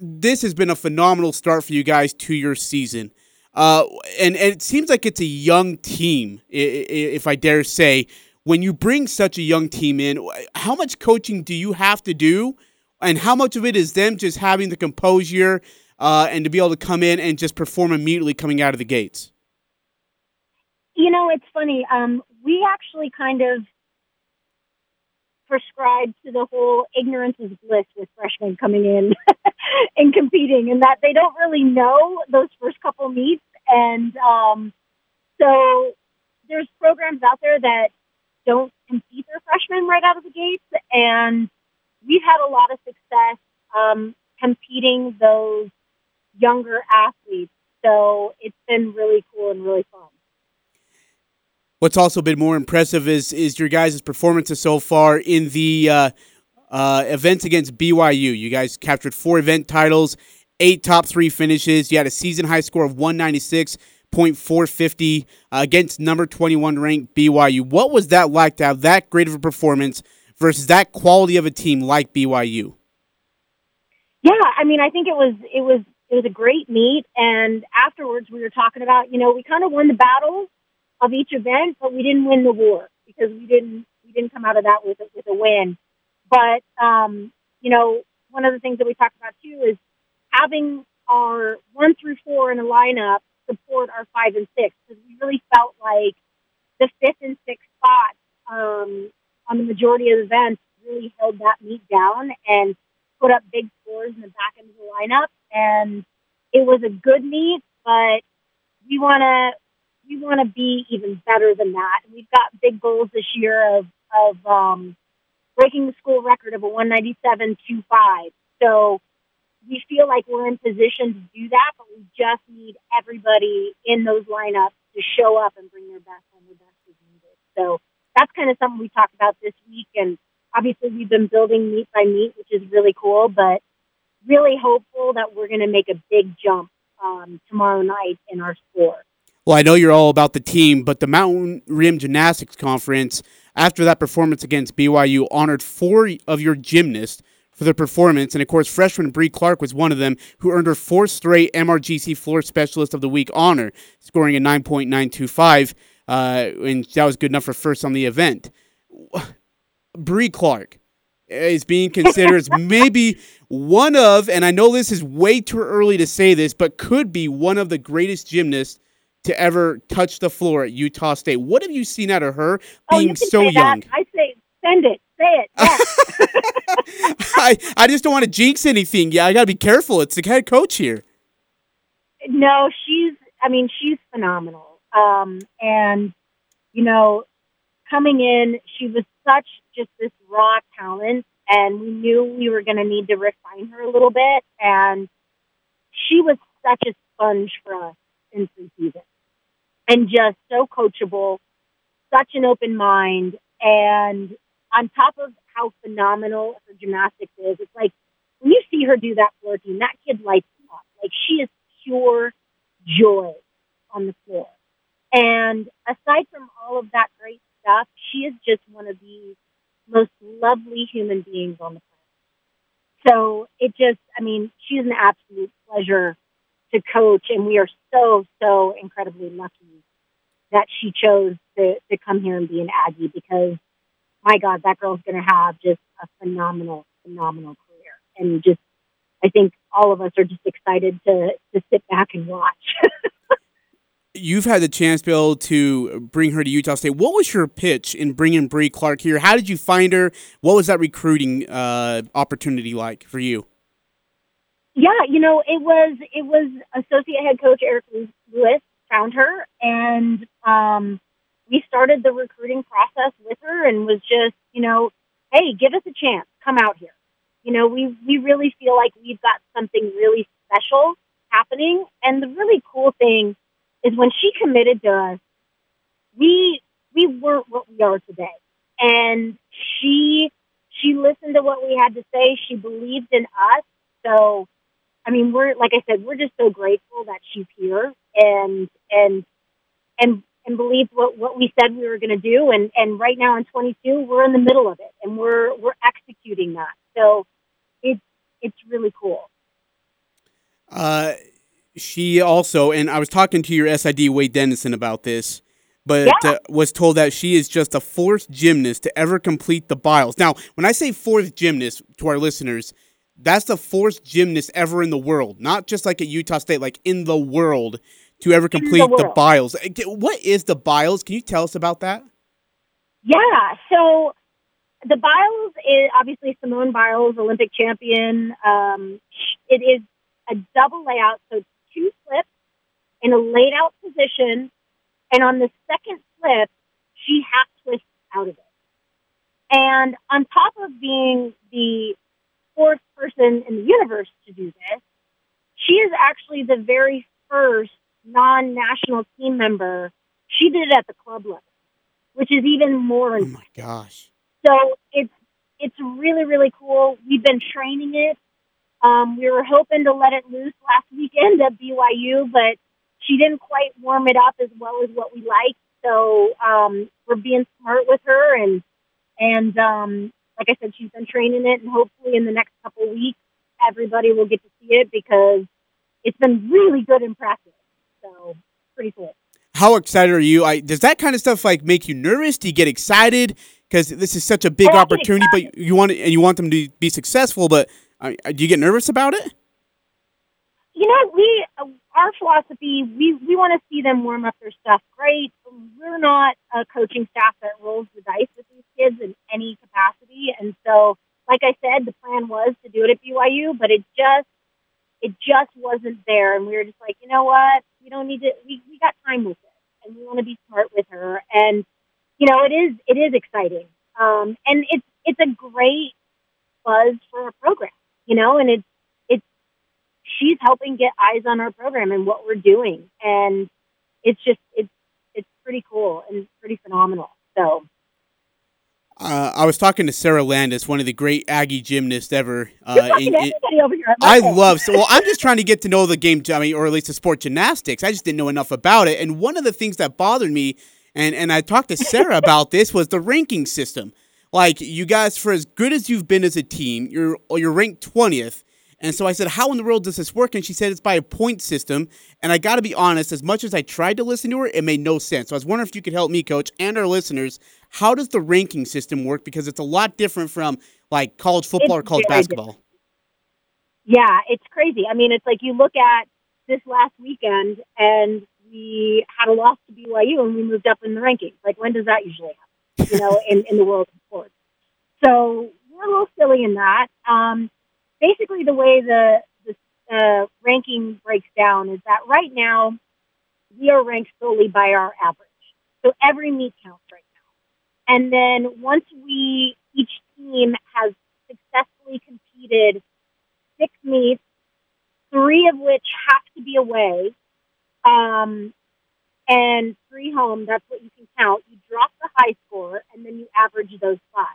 this has been a phenomenal start for you guys to your season. Uh, and, and it seems like it's a young team, if I dare say. When you bring such a young team in, how much coaching do you have to do? And how much of it is them just having the composure uh, and to be able to come in and just perform immediately coming out of the gates? You know, it's funny. Um, we actually kind of prescribe to the whole ignorance is bliss with freshmen coming in and competing, and that they don't really know those first couple meets and um, so there's programs out there that don't compete their freshmen right out of the gates. And we've had a lot of success um, competing those younger athletes. So it's been really cool and really fun. What's also been more impressive is is your guys' performances so far in the uh, uh, events against BYU. You guys captured four event titles eight top three finishes. You had a season high score of 196.450 uh, against number 21 ranked BYU. What was that like to have that great of a performance versus that quality of a team like BYU? Yeah, I mean, I think it was it was it was a great meet, and afterwards we were talking about you know we kind of won the battles of each event, but we didn't win the war because we didn't we didn't come out of that with a, with a win. But um, you know, one of the things that we talked about too is having our one through four in a lineup support our five and six because we really felt like the fifth and sixth spots um, on the majority of events really held that meet down and put up big scores in the back end of the lineup. And it was a good meet, but we want to we want to be even better than that. And we've got big goals this year of of um, breaking the school record of a 197.25. So we feel like we're in position to do that, but we just need everybody in those lineups to show up and bring their best when their best is needed. So that's kind of something we talked about this week. And obviously, we've been building meet by meet, which is really cool, but really hopeful that we're going to make a big jump um, tomorrow night in our score. Well, I know you're all about the team, but the Mountain Rim Gymnastics Conference, after that performance against BYU, honored four of your gymnasts for their performance. And of course, freshman Bree Clark was one of them who earned her fourth straight MRGC Floor Specialist of the Week honor, scoring a 9.925. Uh, and that was good enough for first on the event. Bree Clark is being considered as maybe one of, and I know this is way too early to say this, but could be one of the greatest gymnasts to ever touch the floor at Utah State. What have you seen out of her oh, being so young? That. I say send it. Say it. Yes. I, I just don't want to jinx anything. Yeah, I got to be careful. It's the head coach here. No, she's, I mean, she's phenomenal. Um, and, you know, coming in, she was such just this raw talent, and we knew we were going to need to refine her a little bit. And she was such a sponge for us in season and just so coachable, such an open mind, and on top of how phenomenal her gymnastics is, it's like when you see her do that floor team, that kid lights up. Like she is pure joy on the floor. And aside from all of that great stuff, she is just one of the most lovely human beings on the planet. So it just, I mean, she's an absolute pleasure to coach, and we are so, so incredibly lucky that she chose to, to come here and be an Aggie because my God, that girl's going to have just a phenomenal, phenomenal career. And just, I think all of us are just excited to, to sit back and watch. you've had the chance Bill, to bring her to Utah State. What was your pitch in bringing Bree Clark here? How did you find her? What was that recruiting uh, opportunity like for you? Yeah, you know, it was it was associate head coach Eric Lewis found her, and um, we started the recruiting process with her, and was just you know, hey, give us a chance, come out here. You know, we we really feel like we've got something really special happening, and the really cool thing is when she committed to us, we we weren't what we are today, and she she listened to what we had to say. She believed in us, so I mean, we're like I said, we're just so grateful that she's here and and and and believed what what we said we were going to do. And and right now in 22, we're in the middle of it, and we're we're executing that. So it's it's really cool. Uh, she also, and I was talking to your SID Wade Denniston about this, but Yeah. uh, was told that she is just the fourth gymnast to ever complete the Biles. Now, when I say fourth gymnast to our listeners, that's the fourth gymnast ever in the world, not just like at Utah State, like in the world to ever complete the, world. Biles. Uh, What is the Biles? Can you tell us about that? Yeah. So the Biles is obviously Simone Biles, Olympic champion. Um, it is a double layout, so two flips in a laid out position, and on the second flip, she half twists out of it. And on top of being the fourth person in the universe to do this, she is actually the very first non-national team member. She did it at the club level, which is even more. Oh my gosh. So it's it's really really cool. We've been training it. Um, we were hoping to let it loose last weekend at BYU, but she didn't quite warm it up as well as what we liked. So um, we're being smart with her, and and um, like I said, she's been training it, and hopefully in the next couple of weeks, everybody will get to see it because it's been really good in practice. So pretty cool. How excited are you? I, does that kind of stuff like make you nervous? Do you get excited because this is such a big Oh, opportunity, but you want it, and you want them to be successful? But uh, do you get nervous about it? you know, we uh, our philosophy we we want to see them warm up their stuff. Great, we're not a coaching staff that rolls the dice with these kids in any capacity, and so like I said, the plan was to do it at BYU, but it just it just wasn't there, and we were just like, you know what, we don't need to. We we got time with it, and we want to be smart with her, and you know, it is it is exciting, um, and it's it's a great buzz for our program, you know, and it's it's she's helping get eyes on our program and what we're doing, and it's just it's it's pretty cool and pretty phenomenal. So Uh, I was talking to Sarah Landis, one of the great Aggie gymnasts ever. Uh, in- in- over here. I love love so well. I'm just trying to get to know the game, I mean, or at least the sport gymnastics. I just didn't know enough about it. And one of the things that bothered me, and and I talked to Sarah about this, was the ranking system. Like you guys, for as good as you've been as a team, you're you're ranked twentieth. And so I said, "How in the world does this work?" And she said, "It's by a point system." And I got to be honest, as much as I tried to listen to her, it made no sense. So I was wondering if you could help me, Coach, and our listeners. How does the ranking system work? Because it's a lot different from like college football or college basketball. Yeah, it's crazy. I mean, it's like you look at this last weekend and we had a loss to BYU and we moved up in the rankings. Like, when does that usually happen, you know, in, in the world of sports? So we're a little silly in that. Um, basically, the way the, the uh, ranking breaks down is that right now we are ranked solely by our average. So every meet counts right now. And then once we, each team has successfully competed six meets, three of which have to be away, um, and three home. That's what you can count. You drop the high score, and then you average those five,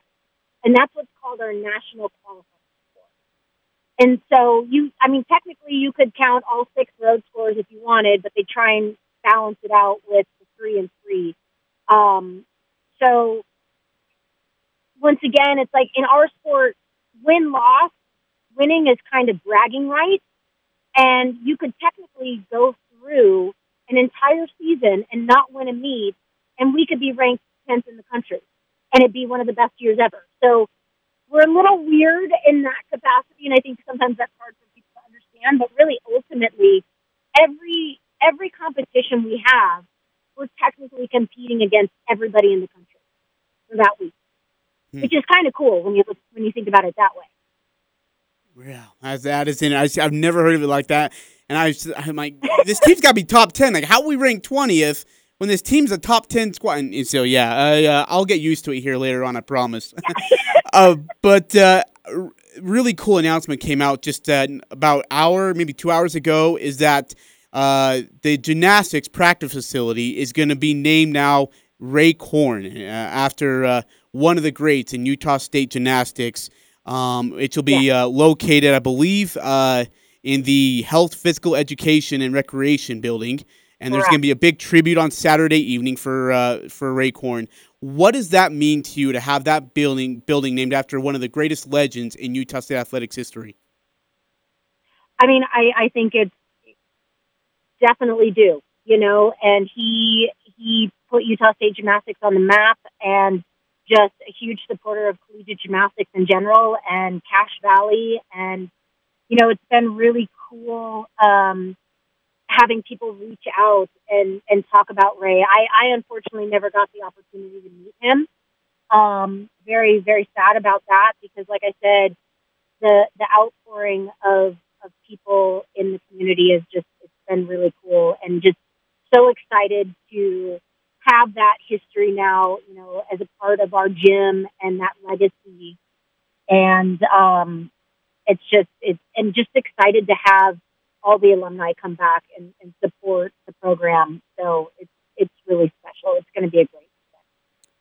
and that's what's called our national qualifying score. And so you, I mean, technically you could count all six road scores if you wanted, but they try and balance it out with the three and three. Um, so once again, it's like in our sport, win loss winning is kind of bragging rights. And you could technically go through an entire season and not win a meet, and we could be ranked 10th in the country, and it'd be one of the best years ever. So we're a little weird in that capacity, and I think sometimes that's hard for people to understand. But really, ultimately, every every competition we have, we're technically competing against everybody in the country for that week, Hmm. which is kind of cool when you look, when you think about it that way. Yeah, that is in. I, have never heard of it like that. And I was, I'm like, this team's got to be top ten. Like, how we rank twentieth when this team's a top ten squad? And, and so, yeah, I, uh, I'll get used to it here later on. I promise. uh, but uh, r- really cool announcement came out just uh, about hour, maybe two hours ago. Is that uh, the gymnastics practice facility is going to be named now Ray Corn uh, after uh, one of the greats in Utah State gymnastics. Um, it will be uh, located, I believe, uh, in the Health, Physical Education, and Recreation building. And there's going to be a big tribute on Saturday evening for uh, for Ray Corn. What does that mean to you to have that building building named after one of the greatest legends in Utah State athletics history? I mean, I, I think it's definitely due, you know, and he he put Utah State gymnastics on the map and just a huge supporter of collegiate gymnastics in general and Cache Valley and you know, it's been really cool um having people reach out and and talk about Ray. I, I unfortunately never got the opportunity to meet him. Um very, very sad about that because like I said, the the outpouring of of people in the community is just it's been really cool and just so excited to have that history now, you know, as a part of our gym and that legacy. And um it's just it's and just excited to have all the alumni come back and, and support the program. So it's it's really special. It's gonna be a great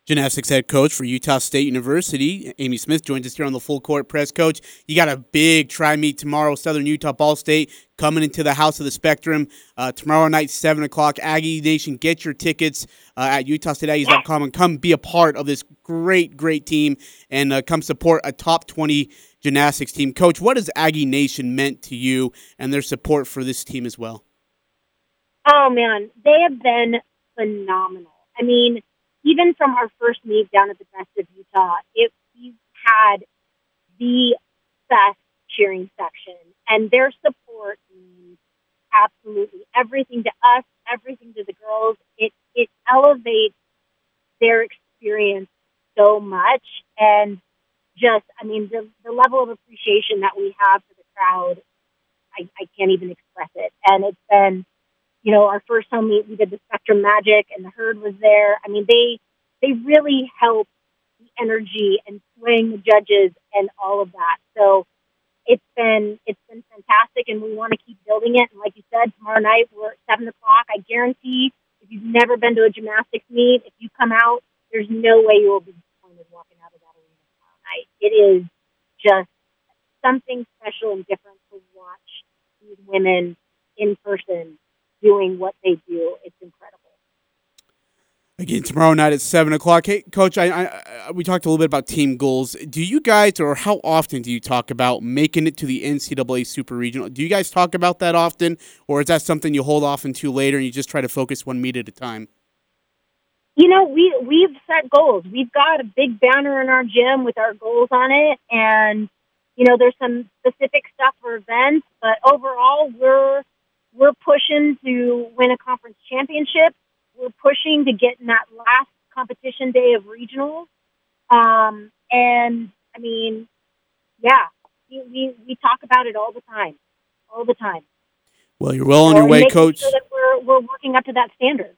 Gymnastics head coach for Utah State University, Amy Smith, joins us here on the full court press. Coach, you got a big tri meet tomorrow, Southern Utah Ball State coming into the House of the Spectrum uh, tomorrow night, 7 o'clock. Aggie Nation, get your tickets uh, at UtahStateAggies.com and come be a part of this great, great team and uh, come support a top 20 gymnastics team. Coach, what has Aggie Nation meant to you and their support for this team as well? Oh man, they have been phenomenal. I mean, even from our first meet down at the Best of Utah, it we've had the best cheering section, and their support means absolutely everything to us, everything to the girls. It it elevates their experience so much, and just I mean the the level of appreciation that we have for the crowd, I, I can't even express it, and it's been you know, our first home meet, we did the Spectrum Magic, and the herd was there. I mean, they they really helped the energy and swaying the judges and all of that. So it's been it's been fantastic, and we want to keep building it. And like you said, tomorrow night we're at seven o'clock. I guarantee, if you've never been to a gymnastics meet, if you come out, there's no way you will be disappointed walking out of that night. It is just something special and different to watch these women in person doing what they do. It's incredible. Again, tomorrow night at seven o'clock. Hey, Coach, I, I, we talked a little bit about team goals. Do you guys, or how often do you talk about making it to the NCAA Super Regional? Do you guys talk about that often, or is that something you hold off until later and you just try to focus one meet at a time? You know, we we've set goals. We've got a big banner in our gym with our goals on it, and you know, there's some specific stuff for events, but overall, we're we're pushing to win a conference championship. We're pushing to get in that last competition day of regionals. Um, and I mean, yeah, we, we, we talk about it all the time, all the time. Well, you're well on So, your way, Coach. Sure that we're, we're working up to that standard.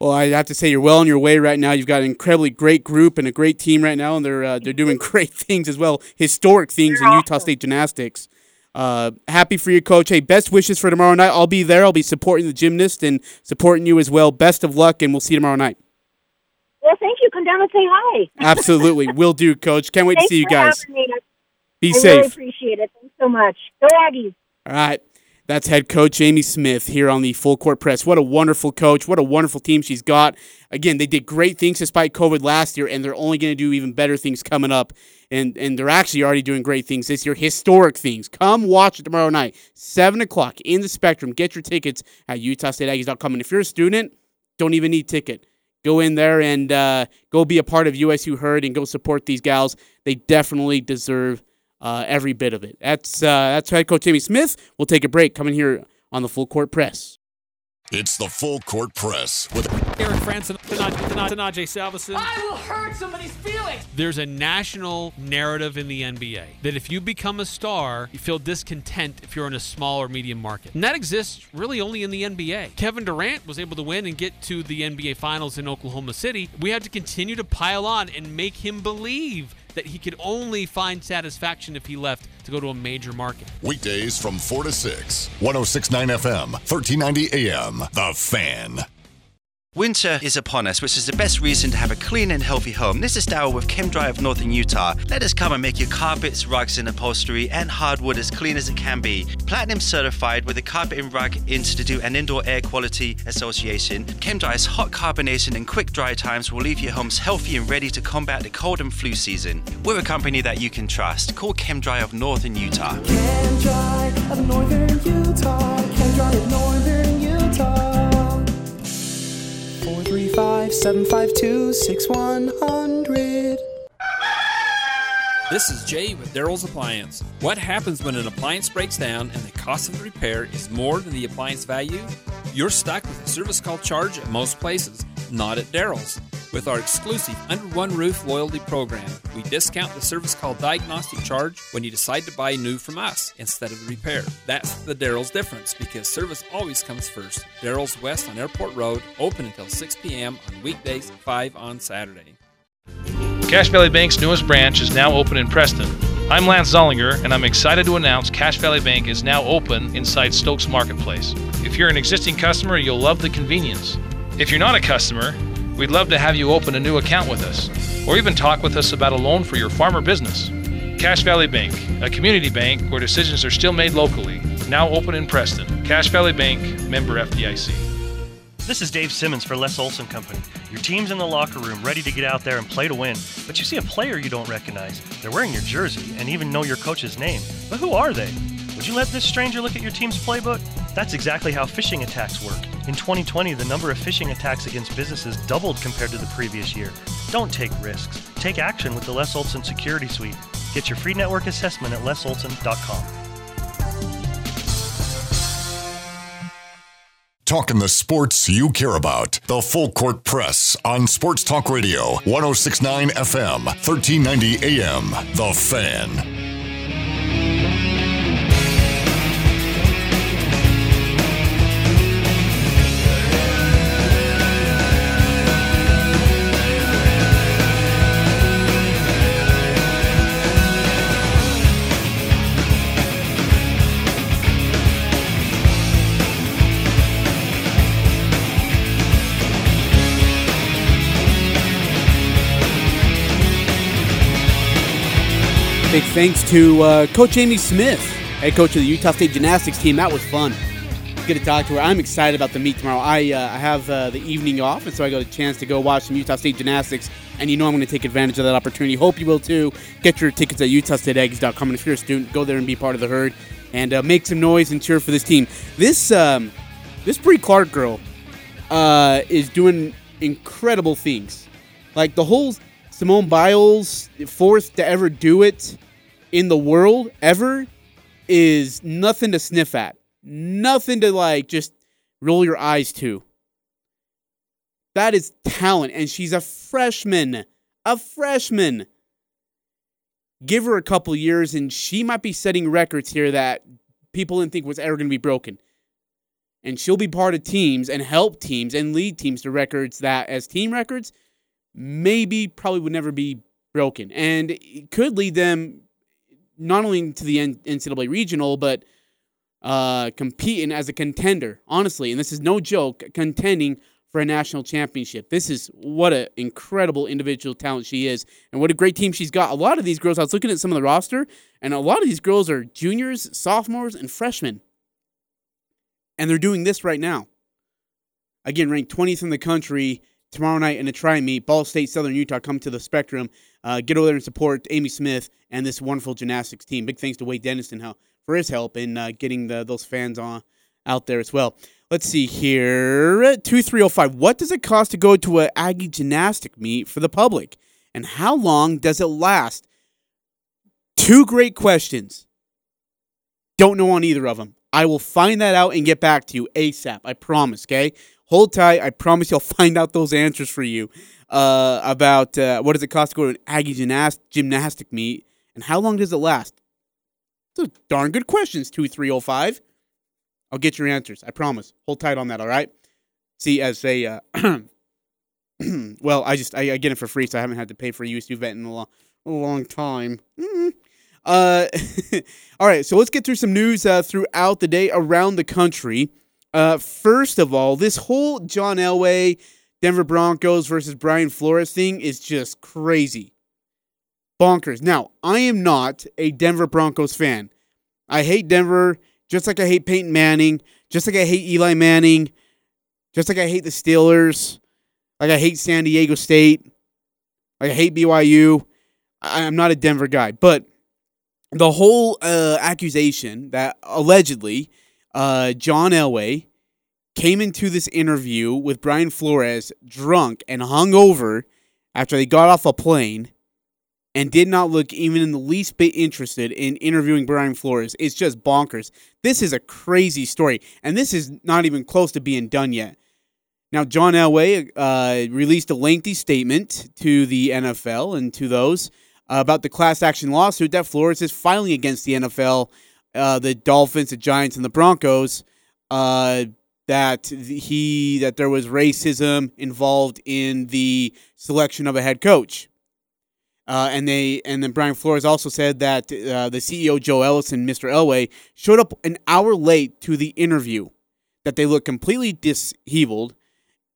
Well, I have to say you're well on your way right now. You've got an incredibly great group and a great team right now, and they're uh, they're doing great things as well, historic things in Utah State gymnastics. Uh, happy for you, coach. Hey, best wishes for tomorrow night. I'll be there. I'll be supporting the gymnast and supporting you as well. Best of luck, and we'll see you tomorrow night. Well, thank you. Come down and say hi. Absolutely, will do, coach. Can't wait to see you for guys. having me. Be I safe. really appreciate it. Thanks so much. Go Aggies. All right. That's head coach Amy Smith here on the Full Court Press. What a wonderful coach. What a wonderful team she's got. Again, they did great things despite COVID last year, and they're only going to do even better things coming up. And, and they're actually already doing great things this year, historic things. Come watch it tomorrow night, 7 o'clock in the Spectrum. Get your tickets at UtahStateAggies.com. And if you're a student, don't even need ticket. Go in there and uh, go be a part of USU Herd and go support these gals. They definitely deserve uh, every bit of it. That's uh, that's head coach Amy Smith. We'll take a break coming here on the Full Court Press. It's the full court press with Eric Frandsen, Najee Salvesen. I will hurt somebody's feelings. There's a national narrative in the NBA that if you become a star, you feel discontent if you're in a small or medium market. And that exists really only in the NBA. Kevin Durant was able to win and get to the NBA Finals in Oklahoma City. We had to continue to pile on and make him believe that he could only find satisfaction if he left to go to a major market. weekdays from 4 to 6. 1069 FM, 1390 AM. The Fan. Winter is upon us, which is the best reason to have a clean and healthy home. This is Daryl with ChemDry of Northern Utah. Let us come and make your carpets, rugs, and upholstery and hardwood as clean as it can be. Platinum certified with the Carpet and Rug Institute and Indoor Air Quality Association. ChemDry's hot carbonation and quick dry times will leave your homes healthy and ready to combat the cold and flu season. We're a company that you can trust. Call ChemDry of Northern Utah. 752 6100. This is Jay with Daryl's Appliance. What happens when an appliance breaks down and the cost of the repair is more than the appliance value? You're stuck with a service call charge at most places, not at Daryl's. With our exclusive Under One Roof loyalty program, we discount the service call diagnostic charge when you decide to buy new from us instead of the repair. That's the Daryl's difference because service always comes first. Daryl's West on Airport Road, open until 6 p.m. on weekdays, 5 on Saturday. Cache Valley Bank's newest branch is now open in Preston. I'm Lance Zollinger, and I'm excited to announce Cache Valley Bank is now open inside Stokes Marketplace. If you're an existing customer, you'll love the convenience. If you're not a customer, we'd love to have you open a new account with us, or even talk with us about a loan for your farm or business. Cache Valley Bank, a community bank where decisions are still made locally, now open in Preston. Cache Valley Bank, member FDIC. This is Dave Simmons for Les Olson Company. Your team's in the locker room ready to get out there and play to win, but you see a player you don't recognize. They're wearing your jersey and even know your coach's name. But who are they? Would you let this stranger look at your team's playbook? That's exactly how phishing attacks work. In 2020, the number of phishing attacks against businesses doubled compared to the previous year. Don't take risks. Take action with the Les Olson Security Suite. Get your free network assessment at lesolson.com. Talking the sports you care about. The Full Court Press on Sports Talk Radio, 1069 FM, 1390 AM. The Fan. Big thanks to uh, Coach Amy Smith, head coach of the Utah State gymnastics team. That was fun. Good to talk to her. I'm excited about the meet tomorrow. I uh, I have uh, the evening off, and so I got a chance to go watch some Utah State gymnastics. And you know I'm going to take advantage of that opportunity. Hope you will too. Get your tickets at utahstateaggies.com. And if you're a student, go there and be part of the herd and uh, make some noise and cheer for this team. This um, this Bree Clark girl uh, is doing incredible things. Like the whole Simone Biles fourth to ever do it in the world ever is nothing to sniff at. Nothing to like just roll your eyes to. That is talent, and she's a freshman. A freshman. Give her a couple years, and she might be setting records here that people didn't think was ever going to be broken. And she'll be part of teams and help teams and lead teams to records that, as team records, maybe probably would never be broken. And it could lead them not only to the NCAA regional, but uh, competing as a contender, honestly. And this is no joke, contending for a national championship. This is what an incredible individual talent she is, and what a great team she's got. A lot of these girls, I was looking at some of the roster, and a lot of these girls are juniors, sophomores, and freshmen. And they're doing this right now. Again, ranked 20th in the country tomorrow night in a tri meet. Ball State, Southern Utah come to the Spectrum. Uh, get over there and support Amy Smith and this wonderful gymnastics team. Big thanks to Wade Denniston how, for his help in uh, getting the, those fans on out there as well. Let's see here. 2305. What does it cost to go to an Aggie gymnastic meet for the public? And how long does it last? Two great questions. Don't know on either of them. I will find that out and get back to you ASAP. I promise, okay? Hold tight. I promise you'll find out those answers for you uh, about uh, what does it cost to go to an Aggie gymnast- gymnastic meet and how long does it last? Those darn good questions, 2305. I'll get your answers. I promise. Hold tight on that, all right? See, as a, uh, well, I just, I, I get it for free, so I haven't had to pay for a USU vet in a long, a long time. Mm. Uh, all right, so let's get through some news uh, throughout the day around the country. Uh, first of all, this whole John Elway, Denver Broncos versus Brian Flores thing is just crazy. Bonkers. Now, I am not a Denver Broncos fan. I hate Denver just like I hate Peyton Manning, just like I hate Eli Manning, just like I hate the Steelers, like I hate San Diego State, like I hate BYU. I- I'm not a Denver guy, but the whole uh, accusation that allegedly uh, John Elway came into this interview with Brian Flores drunk and hungover after they got off a plane and did not look even in the least bit interested in interviewing Brian Flores. It's just bonkers. This is a crazy story, and this is not even close to being done yet. Now, John Elway uh, released a lengthy statement to the NFL and to those uh, about the class action lawsuit that Flores is filing against the NFL, uh, the Dolphins, the Giants, and the Broncos. Uh, that he that there was racism involved in the selection of a head coach. Uh, and they and then Brian Flores also said that uh, the CEO Joe Ellison, Mr. Elway, showed up an hour late to the interview. That they looked completely disheveled,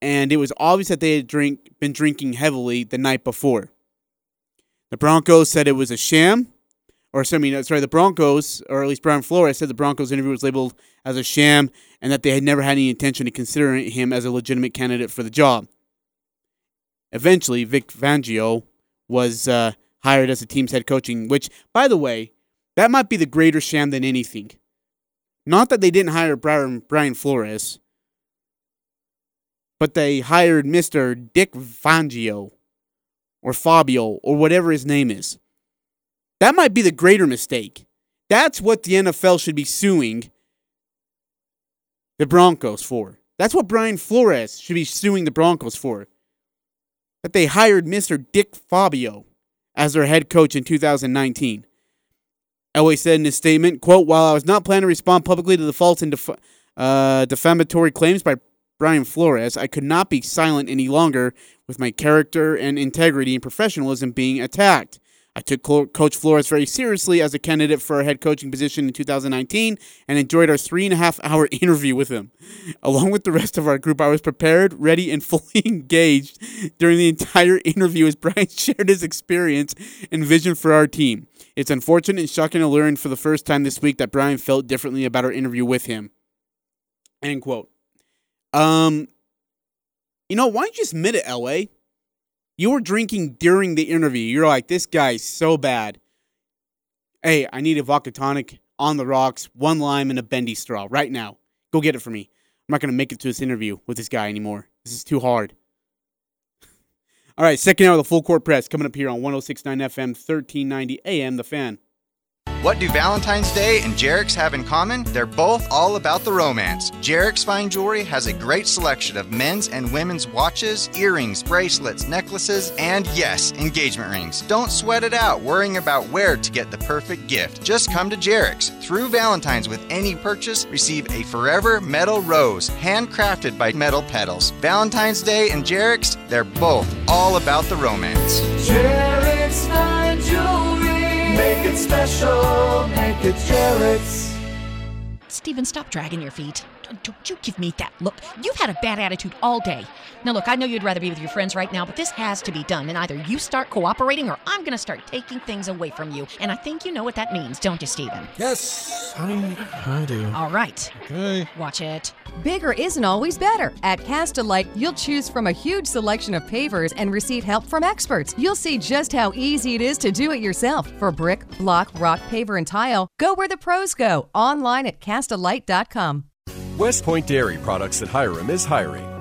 and it was obvious that they had drink been drinking heavily the night before. The Broncos said it was a sham, or I mean, sorry, the Broncos, or at least Brian Flores said the Broncos interview was labeled as a sham, and that they had never had any intention of considering him as a legitimate candidate for the job. Eventually, Vic Fangio was uh, hired as the team's head coaching, which, by the way, that might be the greater sham than anything. Not that they didn't hire Brian, Brian Flores, but they hired Mr. Dick Fangio or Fabio or whatever his name is. That might be the greater mistake. That's what the NFL should be suing the Broncos for. That's what Brian Flores should be suing the Broncos for. That they hired Mr. Dick Fabio as their head coach in 2019. Elway said in his statement, quote, While I was not planning to respond publicly to the false and def- uh, defamatory claims by Brian Flores, I could not be silent any longer with my character and integrity and professionalism being attacked. I took Coach Flores very seriously as a candidate for a head coaching position in 2019 and enjoyed our three and a half hour interview with him. Along with the rest of our group, I was prepared, ready, and fully engaged during the entire interview as Brian shared his experience and vision for our team. It's unfortunate and shocking to learn for the first time this week that Brian felt differently about our interview with him. End quote. Um, you know, why don't you just admit it, LA? You were drinking during the interview. You're like, this guy's so bad. Hey, I need a vodka tonic on the rocks, one lime, and a bendy straw right now. Go get it for me. I'm not going to make it to this interview with this guy anymore. This is too hard. All right, second hour of the full court press coming up here on 1069 FM, 1390 AM, The Fan. What do Valentine's Day and Jarek's have in common? They're both all about the romance. Jarek's Fine Jewelry has a great selection of men's and women's watches, earrings, bracelets, necklaces, and yes, engagement rings. Don't sweat it out worrying about where to get the perfect gift. Just come to Jarek's. Through Valentine's with any purchase, receive a forever metal rose, handcrafted by Metal Petals. Valentine's Day and Jarek's, they're both all about the romance. Jarek's Fine Jewelry. Make it special. Make it Jarek's. Steven, stop dragging your feet. Don't, don't you give me that look. You've had a bad attitude all day. Now, look, I know you'd rather be with your friends right now, but this has to be done. And either you start cooperating or I'm going to start taking things away from you. And I think you know what that means, don't you, Steven? Yes, I, I do. All right. Okay. Watch it. Bigger isn't always better. At Castlelite, you'll choose from a huge selection of pavers and receive help from experts. You'll see just how easy it is to do it yourself. For brick, block, rock, paver, and tile, go where the pros go. Online at castlelite.com. West Point Dairy Products at Hyrum is hiring.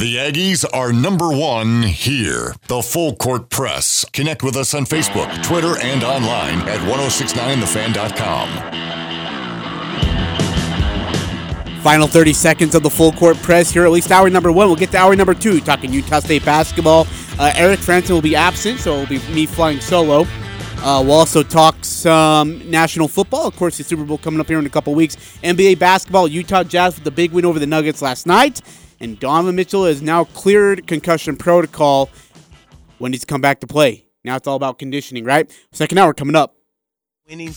The Aggies are number one here. The Full Court Press. Connect with us on Facebook, Twitter, and online at 1069thefan.com. Final 30 seconds of the full court press here, at least hour number one. We'll get to hour number two, talking Utah State basketball. Uh, Eric Frandsen will be absent, so it'll be me flying solo. Uh, we'll also talk some national football. Of course, the Super Bowl coming up here in a couple weeks. NBA basketball, Utah Jazz with the big win over the Nuggets last night. And Donovan Mitchell is now cleared concussion protocol when he's come back to play. Now it's all about conditioning, right? Second hour coming up. Winning.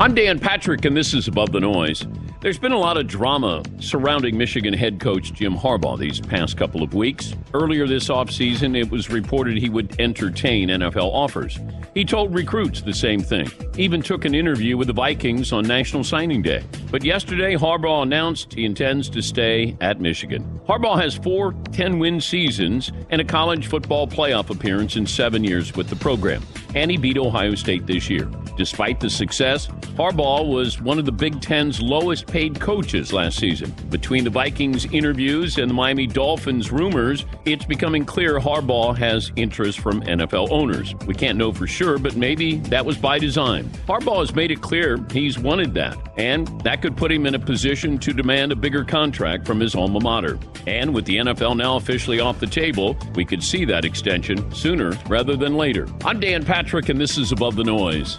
I'm Dan Patrick, and this is Above the Noise. There's been a lot of drama surrounding Michigan head coach Jim Harbaugh these past couple of weeks. Earlier this offseason, it was reported he would entertain NFL offers. He told recruits the same thing, even took an interview with the Vikings on National Signing Day. But yesterday, Harbaugh announced he intends to stay at Michigan. Harbaugh has four 10 win seasons and a college football playoff appearance in seven years with the program, and he beat Ohio State this year. Despite the success, Harbaugh was one of the Big Ten's lowest paid coaches last season. Between the Vikings interviews and the Miami Dolphins rumors, it's becoming clear Harbaugh has interest from NFL owners. We can't know for sure, but maybe that was by design. Harbaugh has made it clear he's wanted that, and that could put him in a position to demand a bigger contract from his alma mater. And with the NFL now officially off the table, we could see that extension sooner rather than later. I'm Dan Patrick, and this is Above the Noise.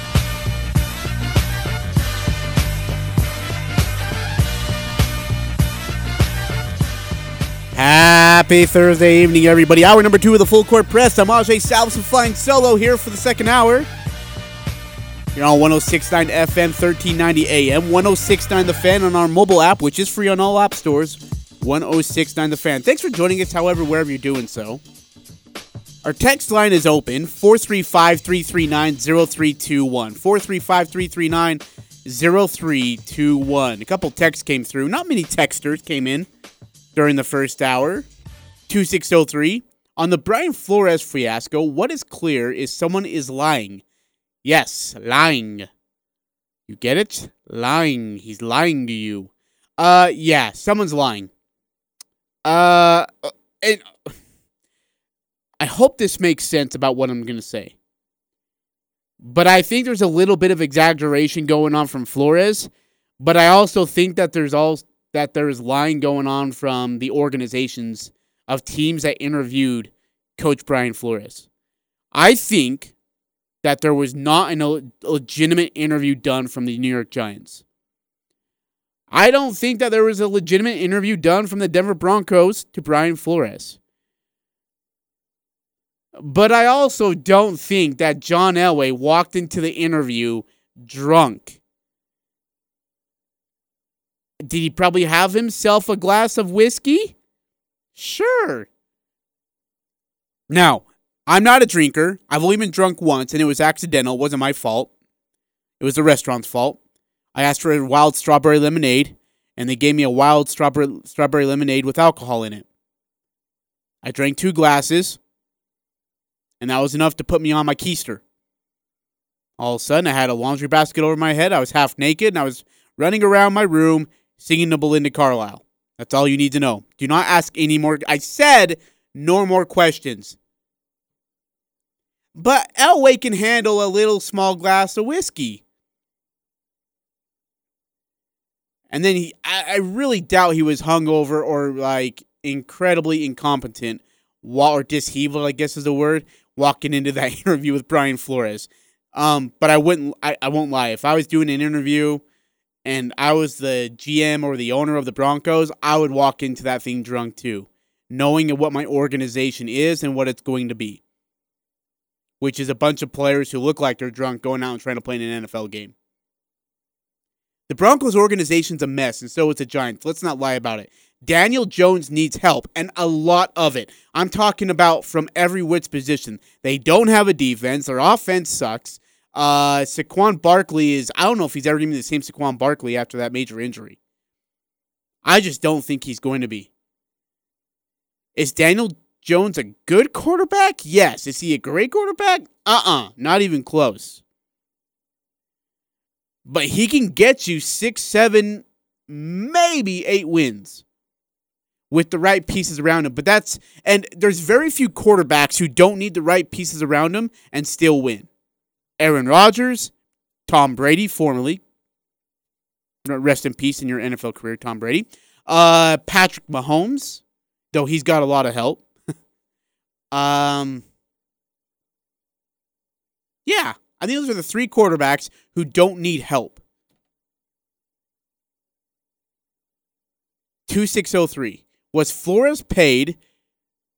Happy Thursday evening, everybody. Hour number two of the Full Court Press. I'm Ajay Salvesen flying solo here for the second hour. You're on 1069 FM, 1390 AM, 1069 The Fan on our mobile app, which is free on all app stores. 1069 The Fan. Thanks for joining us, however, wherever you're doing so. Our text line is open 435 339 0321. 435 339 0321. A couple texts came through. Not many texters came in during the first hour. 2603. On the Brian Flores fiasco, what is clear is someone is lying. Yes, lying. You get it? Lying. He's lying to you. Uh, yeah, someone's lying. Uh, and I hope this makes sense about what I'm going to say. But I think there's a little bit of exaggeration going on from Flores, but I also think that there's all that there is lying going on from the organizations of teams that interviewed Coach Brian Flores. I think that there was not a legitimate interview done from the New York Giants. I don't think that there was a legitimate interview done from the Denver Broncos to Brian Flores. But I also don't think that John Elway walked into the interview drunk. Did he probably have himself a glass of whiskey? Sure. Now, I'm not a drinker. I've only been drunk once, and it was accidental. It wasn't my fault. It was the restaurant's fault. I asked for a wild strawberry lemonade, and they gave me a wild strawberry strawberry lemonade with alcohol in it. I drank two glasses, and that was enough to put me on my keister. All of a sudden, I had a laundry basket over my head. I was half naked, and I was running around my room singing to Belinda Carlisle. That's all you need to know. Do not ask any more. I said no more questions. But Elway can handle a little small glass of whiskey. And then he, I, I really doubt he was hungover or like incredibly incompetent, or disheveled, I guess is the word, walking into that interview with Brian Flores. Um, but I wouldn't, I, I won't lie. If I was doing an interview and I was the GM or the owner of the Broncos, I would walk into that thing drunk too, knowing what my organization is and what it's going to be, which is a bunch of players who look like they're drunk going out and trying to play in an NFL game. The Broncos organization's a mess, and so is the Giants. Let's not lie about it. Daniel Jones needs help, and a lot of it. I'm talking about from every wits position. They don't have a defense. Their offense sucks. Uh, Saquon Barkley is, I don't know if he's ever going to be the same Saquon Barkley after that major injury. I just don't think he's going to be. Is Daniel Jones a good quarterback? Yes. Is he a great quarterback? Uh uh Not even close. But he can get you six, seven, maybe eight wins with the right pieces around him. But that's, and there's very few quarterbacks who don't need the right pieces around him and still win. Aaron Rodgers, Tom Brady, formerly. Rest in peace in your NFL career, Tom Brady. Uh, Patrick Mahomes, though he's got a lot of help. um, yeah, I think those are the three quarterbacks who don't need help. 2603. Was Flores paid,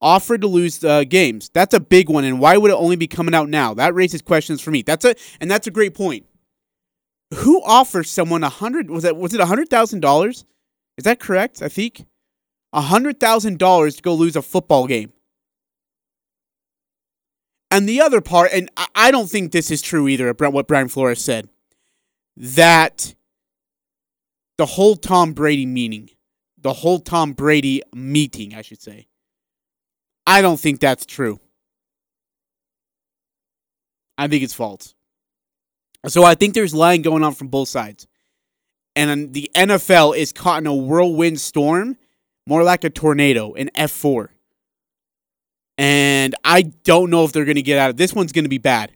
offered to lose uh, games? That's a big one. And why would it only be coming out now? That raises questions for me. That's a and that's a great point. Who offers someone a hundred? Was that was it a hundred thousand dollars? Is that correct? I think a hundred thousand dollars to go lose a football game. And the other part, and I don't think this is true either, what Brian Flores said, that the whole Tom Brady meaning, the whole Tom Brady meeting, I should say, I don't think that's true. I think it's false. So I think there's lying going on from both sides. And the NFL is caught in a whirlwind storm, more like a tornado, an F4 and I don't know if they're going to get out of this. One's going to be bad.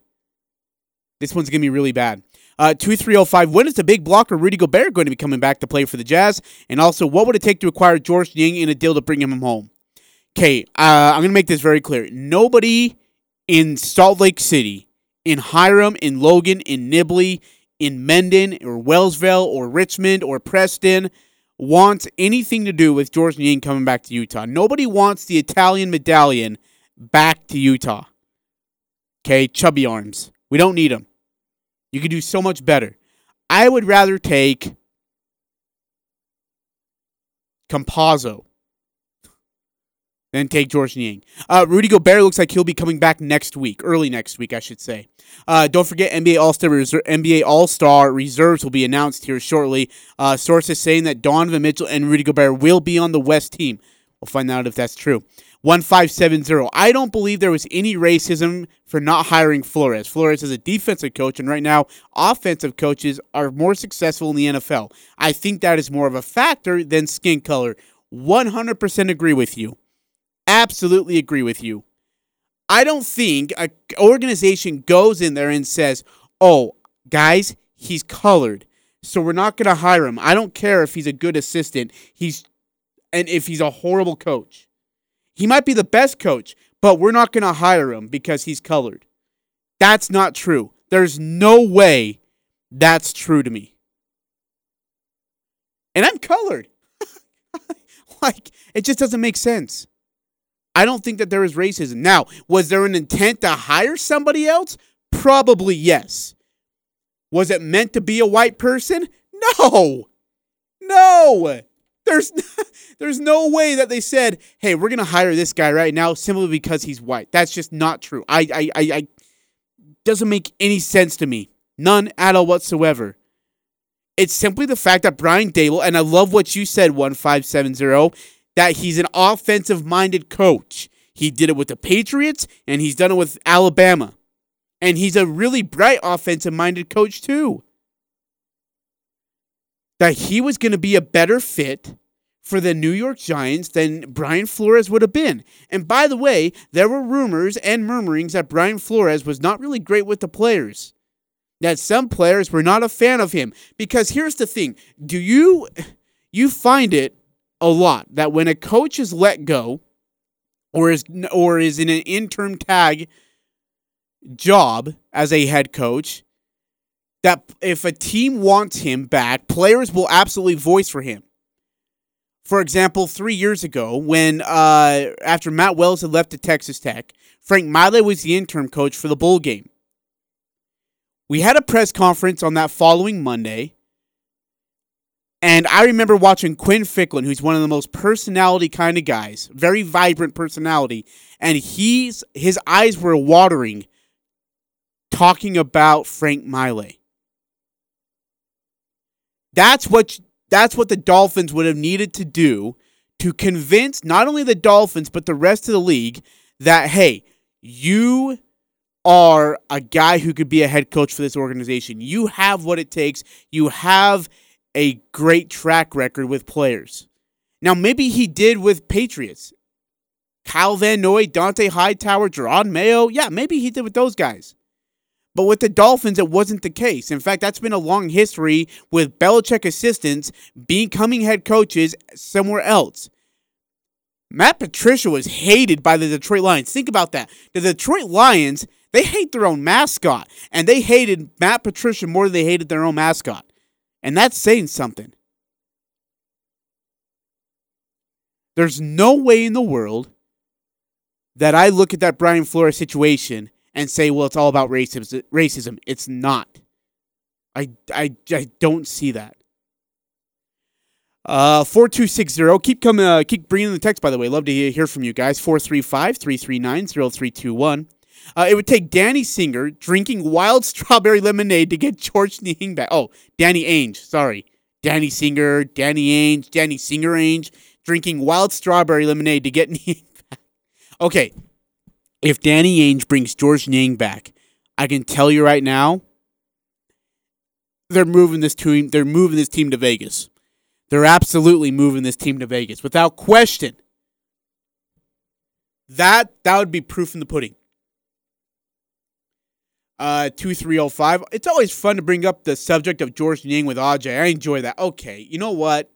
This one's going to be really bad. Uh, 2305. When is the big blocker Rudy Gobert going to be coming back to play for the Jazz? And also, what would it take to acquire George Niang in a deal to bring him home? Okay, uh, I'm going to make this very clear. Nobody in Salt Lake City, in Hyrum, in Logan, in Nibley, in Mendon, or Wellsville, or Richmond, or Preston wants anything to do with George Niang coming back to Utah. Nobody wants the Italian medallion back to Utah. Okay, chubby arms. We don't need them. You could do so much better. I would rather take Campazzo than take George Niang. Uh, Rudy Gobert looks like he'll be coming back next week, early next week, I should say. Uh, don't forget NBA All Star NBA All Star reserves will be announced here shortly. Uh, sources saying that Donovan Mitchell and Rudy Gobert will be on the West team. We'll find out if that's true. 1570. I don't believe there was any racism for not hiring Flores. Flores is a defensive coach, and right now, offensive coaches are more successful in the NFL. I think that is more of a factor than skin color. 100% agree with you. Absolutely agree with you. I don't think an organization goes in there and says, oh, guys, he's colored. So we're not going to hire him. I don't care if he's a good assistant. He's and if he's a horrible coach. He might be the best coach, but we're not going to hire him because he's colored. That's not true. There's no way that's true to me. And I'm colored. like, it just doesn't make sense. I don't think that there is racism. Now, was there an intent to hire somebody else? Probably yes. Was it meant to be a white person? No. No. There's there's no way that they said, "Hey, we're gonna hire this guy right now simply because he's white." That's just not true. I I I, I doesn't make any sense to me. None at all whatsoever. It's simply the fact that Brian Daboll, and I love what you said, 1570, that he's an offensive minded coach. He did it with the Patriots, and he's done it with Alabama. And he's a really bright offensive minded coach, too. That he was going to be a better fit for the New York Giants than Brian Flores would have been. And by the way, there were rumors and murmurings that Brian Flores was not really great with the players. That some players were not a fan of him. Because here's the thing do you you find it a lot that when a coach is let go or is or is in an interim tag job as a head coach that if a team wants him back, players will absolutely voice for him. For example, three years ago, when uh, after Matt Wells had left to Texas Tech, Frank Maile was the interim coach for the bowl game. We had a press conference on that following Monday, and I remember watching Quinn Ficklin, who's one of the most personality kind of guys, very vibrant personality, and he's his eyes were watering talking about Frank Maile. That's what that's what the Dolphins would have needed to do to convince not only the Dolphins but the rest of the league that hey, you are a guy who could be a head coach for this organization. You have what it takes. You have a great track record with players. Now, maybe he did with Patriots. Kyle Van Noy, Dont'a Hightower, Jerod Mayo. Yeah, maybe he did with those guys. But with the Dolphins, it wasn't the case. In fact, that's been a long history with Belichick assistants becoming head coaches somewhere else. Matt Patricia was hated by the Detroit Lions. Think about that. The Detroit Lions, they hate their own mascot, and they hated Matt Patricia more than they hated their own mascot. And that's saying something. There's no way in the world that I look at that Brian Flores situation and say, well, it's all about racism. It's not. I, I, I don't see that. Uh, 4260. Keep coming, uh, keep bringing the text, by the way. Love to hear from you guys. 435 339 0321. Uh, it would take Danny Singer drinking wild strawberry lemonade to get George Niang back. Oh, Danny Ainge. Sorry. Danny Singer, Danny Ainge, Danny Singer Ainge drinking wild strawberry lemonade to get Niang back. Okay. If Danny Ainge brings George Niang back, I can tell you right now, they're moving this team. They're moving this team to Vegas. They're absolutely moving this team to Vegas without question. That that would be proof in the pudding. Uh, two three oh five. It's always fun to bring up the subject of George Niang with Aj. I enjoy that. Okay, you know what,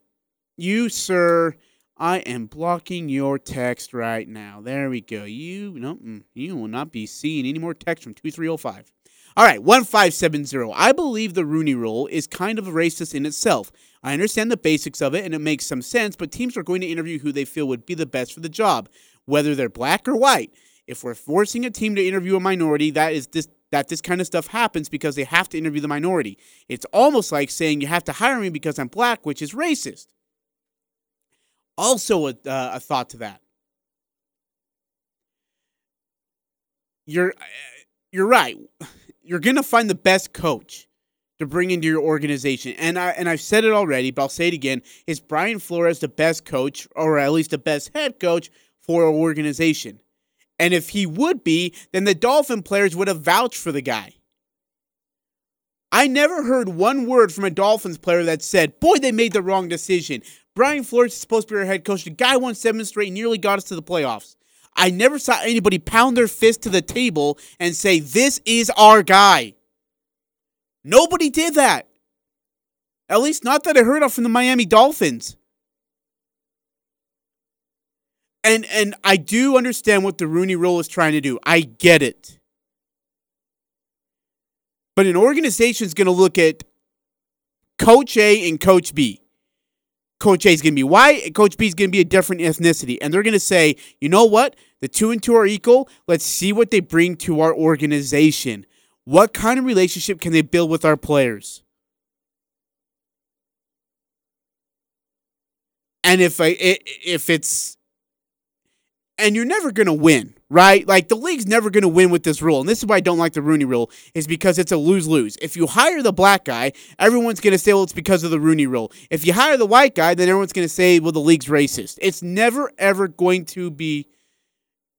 you sir, I am blocking your text right now. There we go. You no, you will not be seeing any more text from two three oh five. All right, 1570. I believe the Rooney rule is kind of racist in itself. I understand the basics of it and it makes some sense, but teams are going to interview who they feel would be the best for the job, whether they're black or white. If we're forcing a team to interview a minority, that is this that this kind of stuff happens because they have to interview the minority. It's almost like saying you have to hire me because I'm black, which is racist. Also, a, uh, a thought to that. You're you're right. You're gonna find the best coach to bring into your organization, and I and I've said it already, but I'll say it again: Is Brian Flores the best coach, or at least the best head coach for an organization? And if he would be, then the Dolphin players would have vouched for the guy. I never heard one word from a Dolphins player that said, boy, they made the wrong decision. Brian Flores is supposed to be our head coach. The guy won seven straight nearly got us to the playoffs. I never saw anybody pound their fist to the table and say, this is our guy. Nobody did that. At least not that I heard of from the Miami Dolphins. And and I do understand what the Rooney Rule is trying to do. I get it. But an organization is going to look at Coach A and Coach B. Coach A is going to be white, Coach B is going to be a different ethnicity. And they're going to say, you know what? The two and two are equal. Let's see what they bring to our organization. What kind of relationship can they build with our players? And if I if it's and you're never going to win, right? Like the league's never going to win with this rule. And this is why I don't like the Rooney rule is because it's a lose-lose. If you hire the black guy, everyone's going to say well it's because of the Rooney rule. If you hire the white guy, then everyone's going to say well the league's racist. It's never ever going to be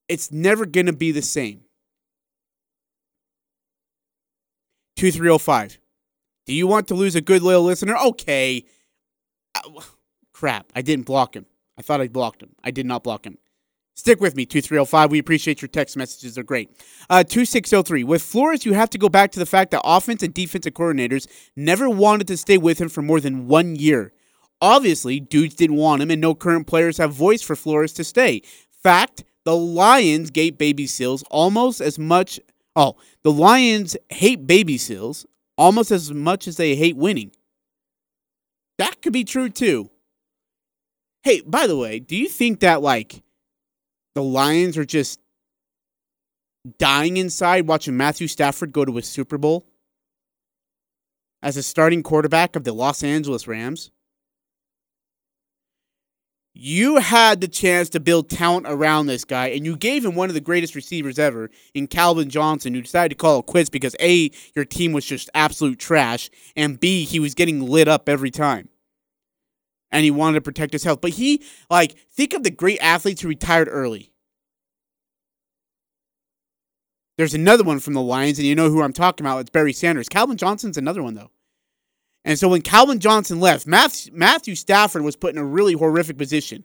it's never going to be the same. 2305. Do you want to lose a good loyal listener? Okay. Uh, crap, I didn't block him. I thought I blocked him. I did not block him. Stick with me, 2305. We appreciate your text messages. They're great. Uh, 2603. With Flores, you have to go back to the fact that offense and defensive coordinators never wanted to stay with him for more than one year. Obviously, dudes didn't want him, and no current players have voice for Flores to stay. Fact, the Lions gate baby seals almost as much. Oh, the Lions hate baby seals almost as much as they hate winning. That could be true too. Hey, by the way, do you think that like the Lions are just dying inside watching Matthew Stafford go to a Super Bowl as a starting quarterback of the Los Angeles Rams? You had the chance to build talent around this guy, and you gave him one of the greatest receivers ever in Calvin Johnson, who decided to call it quits because A, your team was just absolute trash, and B, he was getting lit up every time. And he wanted to protect his health. But he, like, think of the great athletes who retired early. There's another one from the Lions, and you know who I'm talking about. It's Barry Sanders. Calvin Johnson's another one, though. And so when Calvin Johnson left, Matthew Stafford was put in a really horrific position.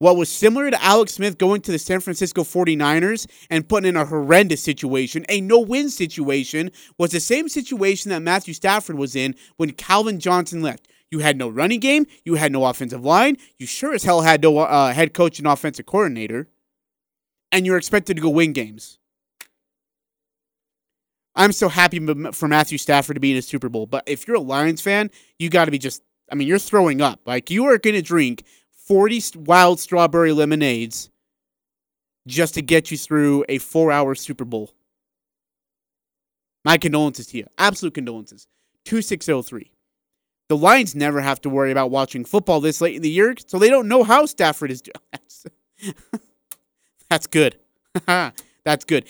What was similar to Alex Smith going to the San Francisco 49ers and putting in a horrendous situation, a no win situation, was the same situation that Matthew Stafford was in when Calvin Johnson left. You had no running game, you had no offensive line, you sure as hell had no uh, head coach and offensive coordinator, and you're expected to go win games. I'm so happy for Matthew Stafford to be in a Super Bowl. But if you're a Lions fan, you got to be just, I mean, you're throwing up. Like, you are going to drink 40 wild strawberry lemonades just to get you through a four hour Super Bowl. My condolences to you. Absolute condolences. 2603. The Lions never have to worry about watching football this late in the year, so they don't know how Stafford is doing. That's good. That's good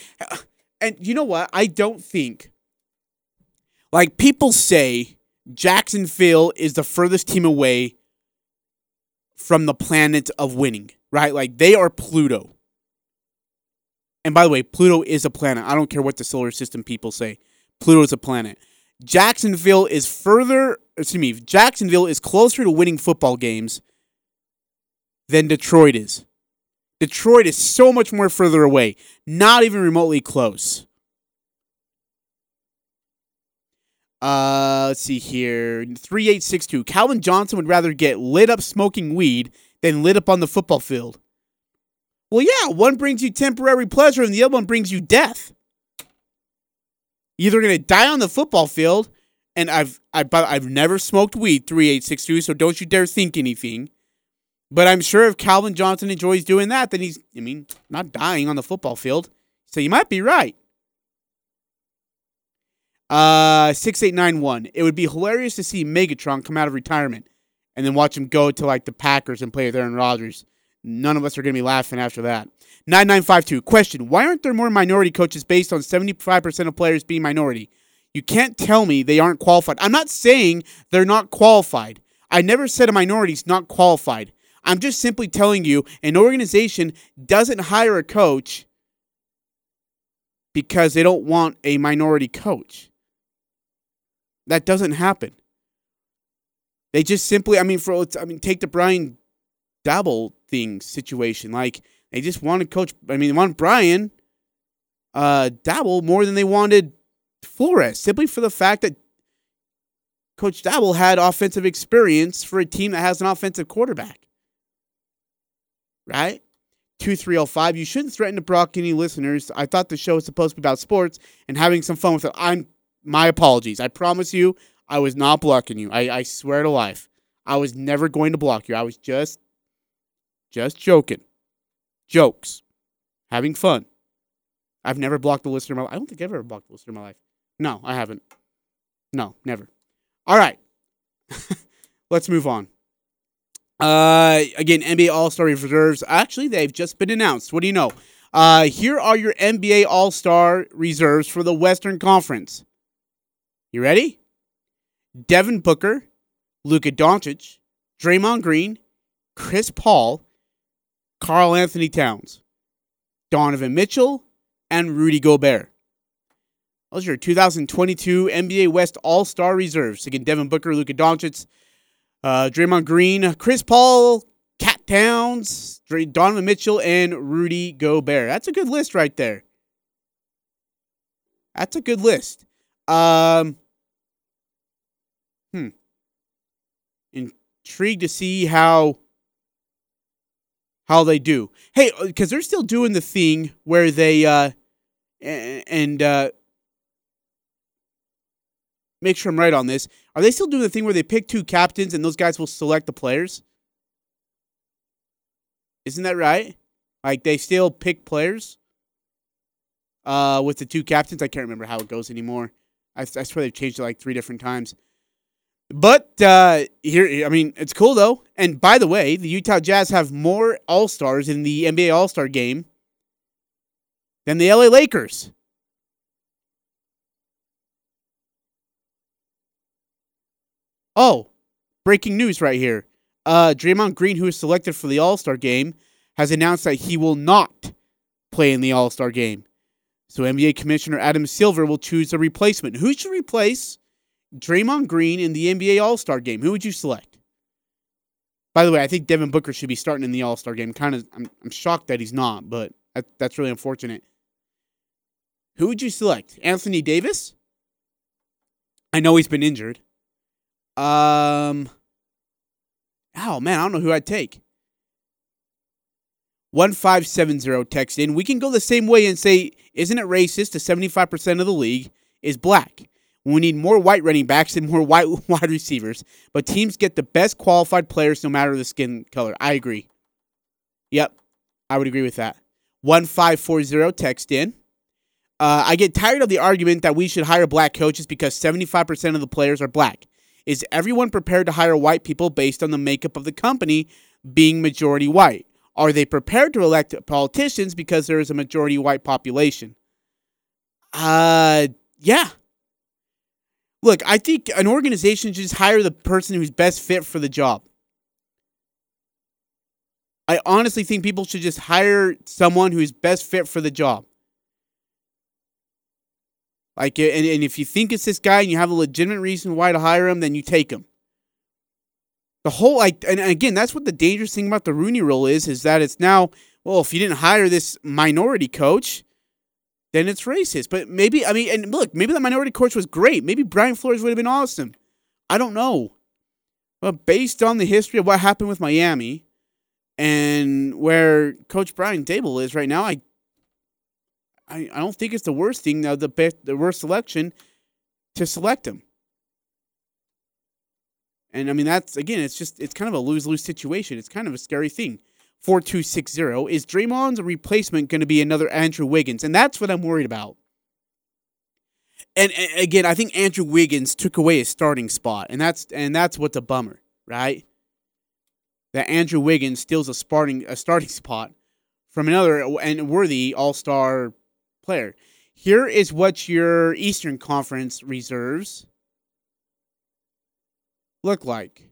and you know what? I don't think like people say Jacksonville is the furthest team away from the planet of winning, right? Like they are Pluto. And by the way, Pluto is a planet. I don't care what the solar system people say. Pluto is a planet. Jacksonville is further, excuse me, Jacksonville is closer to winning football games than Detroit is. Detroit is so much more further away, not even remotely close. Uh, let's see here. 3862. Calvin Johnson would rather get lit up smoking weed than lit up on the football field. Well, yeah, one brings you temporary pleasure and the other one brings you death. Either going to die on the football field, and I've I've I've never smoked weed 3862, so don't you dare think anything. But I'm sure if Calvin Johnson enjoys doing that, then he's, I mean, not dying on the football field. So you might be right. Uh, 6891. It would be hilarious to see Megatron come out of retirement and then watch him go to like the Packers and play with Aaron Rodgers. None of us are going to be laughing after that. 9952. Question Why aren't there more minority coaches based on 75% of players being minority? You can't tell me they aren't qualified. I'm not saying they're not qualified. I never said a minority is not qualified. I'm just simply telling you an organization doesn't hire a coach because they don't want a minority coach. That doesn't happen. They just simply, I mean, for I mean, take the Brian Daboll thing situation. Like they just wanted coach. I mean, they wanted Brian uh, Daboll more than they wanted Flores, simply for the fact that Coach Daboll had offensive experience for a team that has an offensive quarterback right? 2305. You shouldn't threaten to block any listeners. I thought the show was supposed to be about sports and having some fun with it. I'm my apologies. I promise you, I was not blocking you. I, I swear to life. I was never going to block you. I was just just joking. Jokes. Having fun. I've never blocked a listener in my life. I don't think I've ever blocked a listener in my life. No, I haven't. No, never. All right. Let's move on. Uh, again, NBA All Star reserves. Actually, they've just been announced. What do you know? Uh, here are your NBA All Star reserves for the Western Conference. You ready? Devin Booker, Luka Doncic, Draymond Green, Chris Paul, Karl-Anthony Towns, Donovan Mitchell, and Rudy Gobert. Those are your 2022 NBA West All Star reserves. Again, Devin Booker, Luka Doncic, uh, Draymond Green, Chris Paul, Cat Towns, Donovan Mitchell, and Rudy Gobert. That's a good list right there. That's a good list. Um, hmm. Intrigued to see how how they do. Hey, because uh, they're still doing the thing where they uh and uh make sure I'm right on this. Are they still doing the thing where they pick two captains and those guys will select the players? Isn't that right? Like they still pick players uh, with the two captains. I can't remember how it goes anymore. I, I swear they've changed it like three different times. But uh, here, I mean, it's cool though. And by the way, the Utah Jazz have more All Stars in the NBA All Star game than the LA Lakers. Oh, breaking news right here. Uh, Draymond Green, who is selected for the All Star game, has announced that he will not play in the All Star game. So NBA Commissioner Adam Silver will choose a replacement. Who should replace Draymond Green in the NBA All Star game? Who would you select? By the way, I think Devin Booker should be starting in the All Star game. Kind of, I'm, I'm shocked that he's not, but that, that's really unfortunate. Who would you select? Anthony Davis? I know he's been injured. Um. Oh man, I don't know who I'd take. 1570 text in. We can go the same way and say, isn't it racist to 75% of the league is black? We need more white running backs and more white wide receivers, but teams get the best qualified players no matter the skin color. I agree. Yep, I would agree with that. 1540 text in. Uh, I get tired of the argument that we should hire black coaches because 75% of the players are black. Is everyone prepared to hire white people based on the makeup of the company being majority white? Are they prepared to elect politicians because there is a majority white population? Uh, yeah. Look, I think an organization should just hire the person who's best fit for the job. I honestly think people should just hire someone who's best fit for the job. Like, and, and if you think it's this guy and you have a legitimate reason why to hire him, then you take him. The whole like, and again, that's what the dangerous thing about the Rooney Rule is, is that it's now, well, if you didn't hire this minority coach, then it's racist. But maybe, I mean, and look, maybe the minority coach was great. Maybe Brian Flores would have been awesome. I don't know. But based on the history of what happened with Miami and where Coach Brian Daboll is right now, I I, I don't think it's the worst thing now the best the worst selection to select him. And I mean that's again it's just it's kind of a lose-lose situation. It's kind of a scary thing. 4260 is Draymond's replacement going to be another Andrew Wiggins? And that's what I'm worried about. And, and again, I think Andrew Wiggins took away his starting spot, and that's and that's what's a bummer, right? That Andrew Wiggins steals a starting a starting spot from another and worthy All Star player. Here is what your Eastern Conference reserves look like.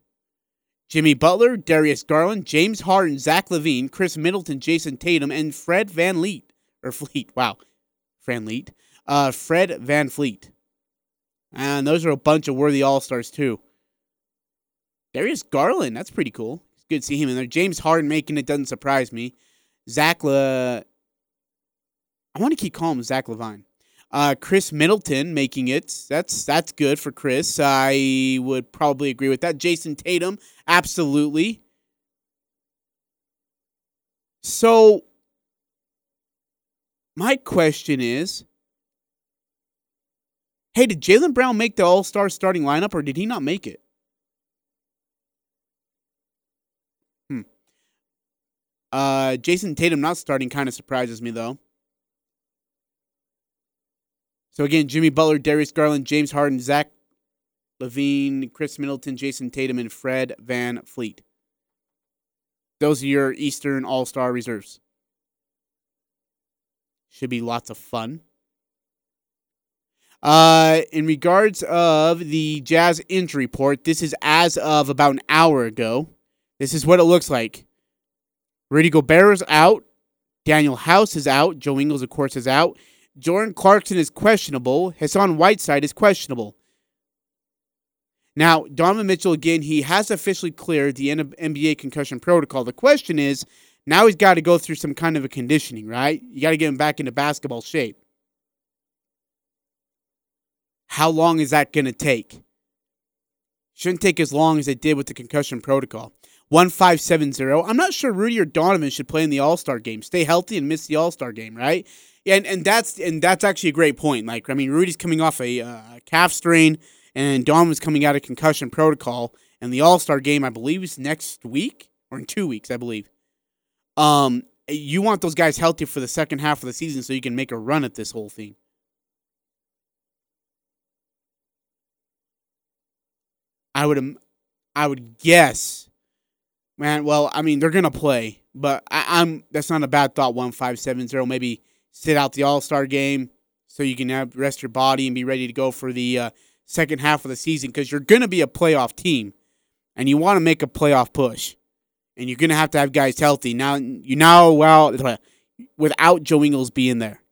Jimmy Butler, Darius Garland, James Harden, Zach LaVine, Khris Middleton, Jayson Tatum, and Fred VanVleet. Or Fleet, wow. VanVleet. Uh, Fred VanVleet. And those are a bunch of worthy All Stars, too. Darius Garland, that's pretty cool. It's good to see him in there. James Harden making it doesn't surprise me. Zach La, I want to keep calling him Zach LaVine. Uh, Khris Middleton making it. That's that's good for Chris. I would probably agree with that. Jayson Tatum, absolutely. So, my question is Hey, did Jaylen Brown make the All Star starting lineup or did he not make it? Hmm. Uh, Jayson Tatum not starting kind of surprises me, though. So again, Jimmy Butler, Darius Garland, James Harden, Zach LaVine, Khris Middleton, Jayson Tatum, and Fred VanVleet. Those are your Eastern All Star reserves. Should be lots of fun. Uh, in regards of the Jazz injury report, this is as of about an hour ago. This is what it looks like. Rudy Gobert is out. Danuel House is out. Joe Ingles, of course, is out. Jordan Clarkson is questionable. Hassan Whiteside is questionable. Now, Donovan Mitchell, again, he has officially cleared the NBA concussion protocol. The question is, now he's got to go through some kind of a conditioning, right? You got to get him back into basketball shape. How long is that going to take? Shouldn't take as long as it did with the concussion protocol. 1570. I'm not sure Rudy or Donovan should play in the All-Star game. Stay healthy and miss the All-Star game, right? And and that's and that's actually a great point. Like I mean, Rudy's coming off a uh, calf strain, and Donovan's coming out of concussion protocol. And the All Star game, I believe, is next week or in two weeks, I believe. Um, you want those guys healthy for the second half of the season so you can make a run at this whole thing. I would, I would guess, man. Well, I mean, they're gonna play, but I, am that's not a bad thought. One five seven zero, maybe sit out the All Star game so you can have rest your body and be ready to go for the uh, second half of the season because you're gonna be a playoff team, and you want to make a playoff push, and you're gonna have to have guys healthy. Now you know well without Joe Ingles being there,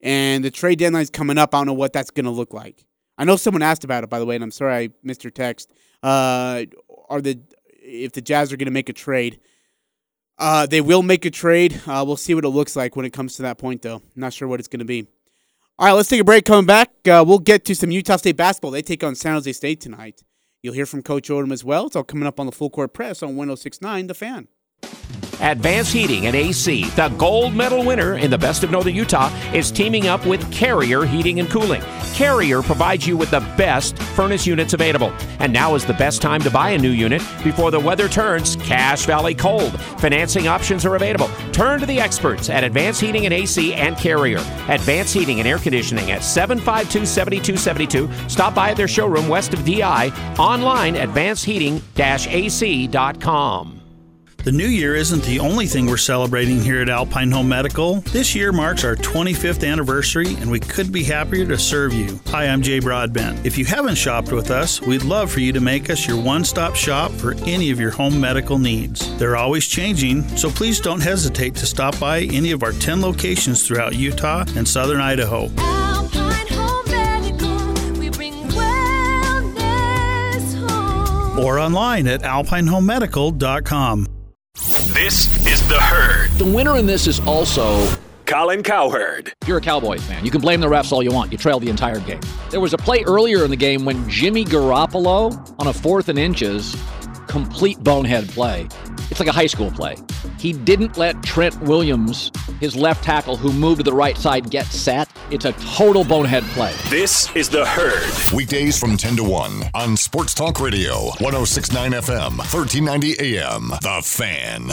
and the trade deadline's coming up. I don't know what that's gonna look like. I know someone asked about it, by the way, and I'm sorry I missed your text. Uh, are the if the Jazz are going to make a trade? Uh, they will make a trade. Uh, we'll see what it looks like when it comes to that point, though. Not sure what it's going to be. All right, let's take a break. Coming back, uh, we'll get to some Utah State basketball. They take on San Jose State tonight. You'll hear from Coach Odom as well. It's all coming up on the Full Court Press on 1069 The Fan. Advance Heating and AC, the gold medal winner in the Best of Northern Utah, is teaming up with Carrier Heating and Cooling. Carrier provides you with the best furnace units available. And now is the best time to buy a new unit before the weather turns Cache Valley cold. Financing options are available. Turn to the experts at Advance Heating and AC and Carrier. Advance Heating and Air Conditioning at 752 7272. Stop by at their showroom west of DI. Online, advanceheating ac.com. The new year isn't the only thing we're celebrating here at Alpine Home Medical. This year marks our 25th anniversary, and we couldn't be happier to serve you. Hi, I'm Jay Broadbent. If you haven't shopped with us, we'd love for you to make us your one stop shop for any of your home medical needs. They're always changing, so please don't hesitate to stop by any of our 10 locations throughout Utah and southern Idaho. Or online at alpinehomemedical.com. This is The Herd. The winner in this is also Colin Cowherd. If you're a Cowboys fan, you can blame the refs all you want. You trailed the entire game. There was a play earlier in the game when Jimmy Garoppolo, on a fourth and inches, complete bonehead play. It's like a high school play. He didn't let Trent Williams, his left tackle who moved to the right side, get set. It's a total bonehead play. This is The Herd. Weekdays from 10 to 1 on Sports Talk Radio, 1069 FM, 1390 AM. The Fan.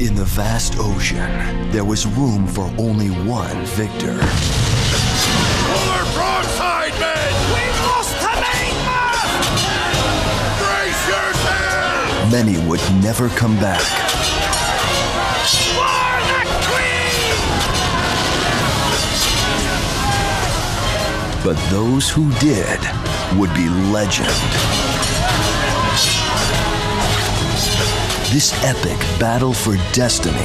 In the vast ocean, there was room for only one victor. Puller broadside, men! We lost to mainmast! Brace yourselves! Many would never come back. For the queen! But those who did would be legend. This epic battle for destiny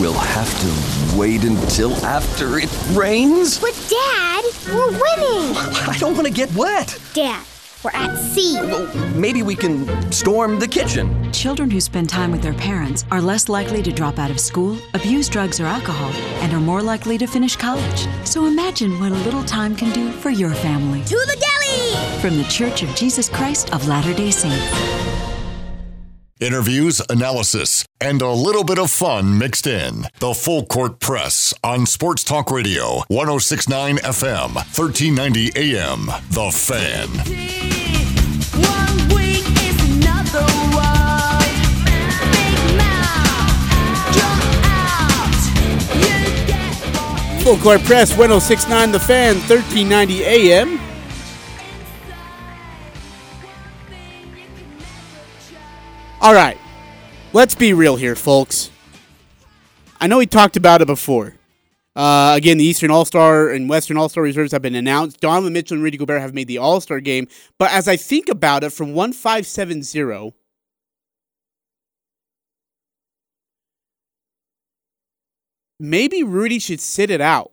will have to wait until after it rains. But, Dad, we're winning! I don't want to get wet. Dad, we're at sea. Well, Maybe we can storm the kitchen. Children who spend time with their parents are less likely to drop out of school, abuse drugs or alcohol, and are more likely to finish college. So imagine what a little time can do for your family. To the deli! From the Church of Jesus Christ of Latter day Saints. Interviews, analysis, and a little bit of fun mixed in. The Full Court Press on Sports Talk Radio, 1069 FM, 1390 AM. The Fan. Full Court Press 1069 The Fan, 1390 AM. All right. Let's be real here, folks. I know we talked about it before. Uh, again, the Eastern All Star and Western All Star reserves have been announced. Donovan Mitchell and Rudy Gobert have made the All Star game. But as I think about it, from 1570, maybe Rudy should sit it out.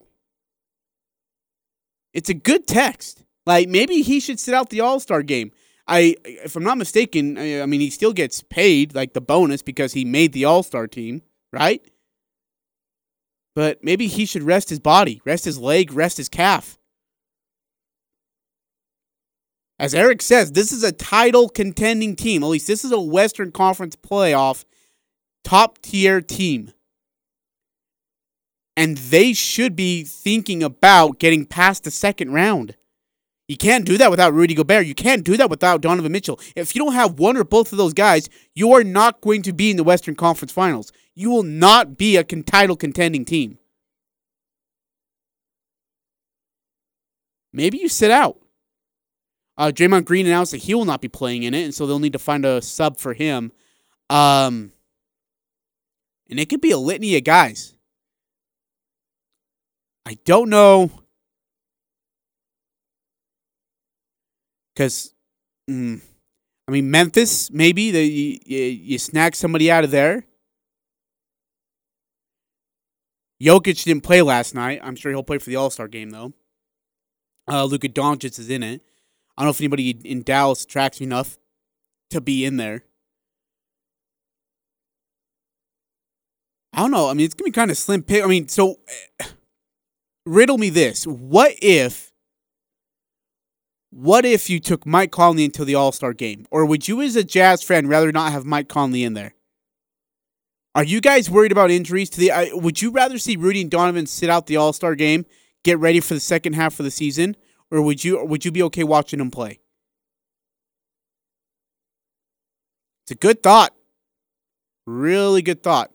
It's a good text. Like maybe he should sit out the All Star game. I, if I'm not mistaken, I, I mean he still gets paid like the bonus because he made the All Star team, right? But maybe he should rest his body, rest his leg, rest his calf. As Eric says, this is a title contending team. At least this is a Western Conference playoff top tier team and they should be thinking about getting past the second round. You can't do that without Rudy Gobert. You can't do that without Donovan Mitchell. If you don't have one or both of those guys, you are not going to be in the Western Conference Finals. You will not be a title contending team. Maybe you sit out. Uh, Draymond Green announced that he will not be playing in it, and so they'll need to find a sub for him. Um, and it could be a litany of guys. I don't know. Because, mm, I mean, Memphis, maybe the, you, you, snag somebody out of there. Jokic didn't play last night. I'm sure he'll play for the All Star game, though. Uh, Luka Doncic is in it. I don't know if anybody in Dallas attracts enough to be in there. I don't know. I mean, it's gonna be kind of slim pick. I mean, so riddle me this: What if? What if you took Mike Conley into the All Star game, or would you, as a Jazz fan, rather not have Mike Conley in there? Are you guys worried about injuries to the? Uh, would you rather see Rudy and Donovan sit out the All Star game, get ready for the second half of the season, or would you? Or would you be okay watching them play? It's a good thought. Really good thought.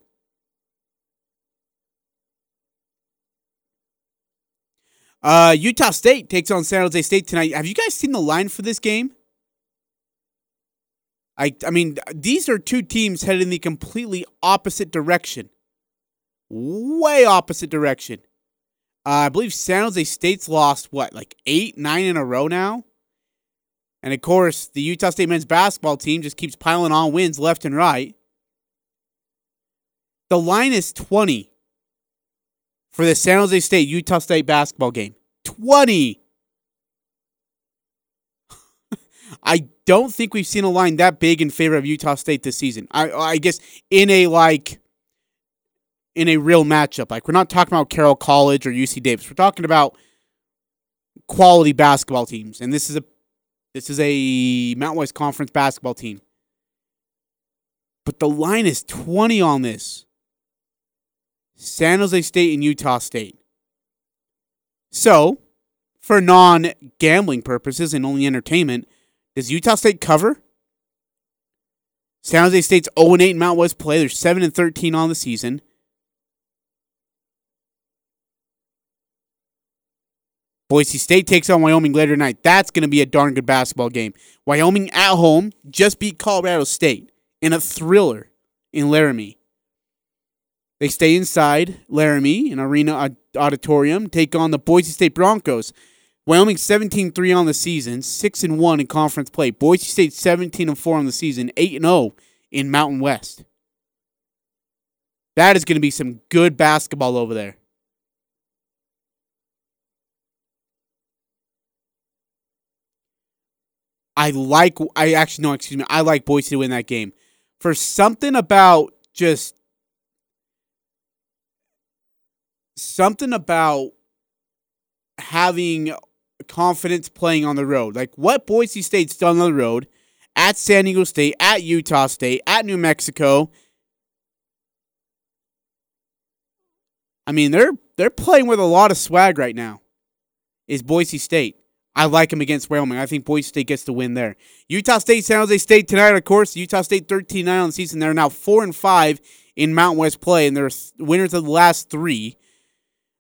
Uh, Utah State takes on San Jose State tonight. Have you guys seen the line for this game? I I mean, these are two teams headed in the completely opposite direction. Way opposite direction. Uh, I believe San Jose State's lost what, like eight, nine in a row now. And of course, the Utah State men's basketball team just keeps piling on wins left and right. The line is 20 for the San Jose State Utah State basketball game. 20. I don't think we've seen a line that big in favor of Utah State this season. I I guess in a like in a real matchup. Like we're not talking about Carroll College or UC Davis. We're talking about quality basketball teams. And this is a this is a Mountain West Conference basketball team. But the line is 20 on this. San Jose State and Utah State. So, for non gambling purposes and only entertainment, does Utah State cover? San Jose State's 0 8 in Mount West play. They're 7 and 13 on the season. Boise State takes on Wyoming later tonight. That's going to be a darn good basketball game. Wyoming at home just beat Colorado State in a thriller in Laramie. They stay inside Laramie, an arena auditorium, take on the Boise State Broncos. Wyoming 17-3 on the season, 6 and 1 in conference play. Boise State 17 and 4 on the season, 8 and 0 in Mountain West. That is going to be some good basketball over there. I like I actually no, excuse me. I like Boise to win that game. For something about just something about having confidence playing on the road. Like what Boise State's done on the road at San Diego State, at Utah State, at New Mexico. I mean, they're they're playing with a lot of swag right now. Is Boise State? I like them against Wyoming. I think Boise State gets the win there. Utah State, San Jose State tonight, of course. Utah State 13 9 on the season. They're now 4 and 5 in Mountain West play, and they're winners of the last three.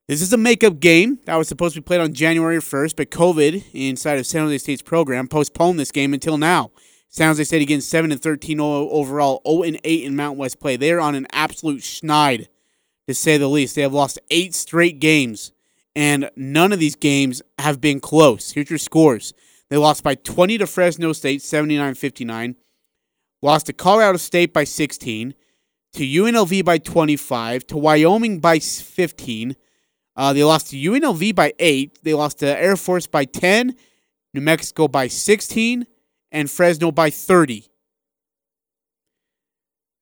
This is a makeup game that was supposed to be played on January 1st, but COVID inside of San Jose State's program postponed this game until now. San Jose State again 7 and 13 overall, 0 and 8 in Mountain West play. They are on an absolute schneid, to say the least. They have lost eight straight games and none of these games have been close. Here's your scores. They lost by 20 to Fresno State, 79 59. Lost to Colorado State by 16. To UNLV by 25. To Wyoming by 15. Uh, they lost to UNLV by 8. They lost to Air Force by 10. New Mexico by 16. And Fresno by 30.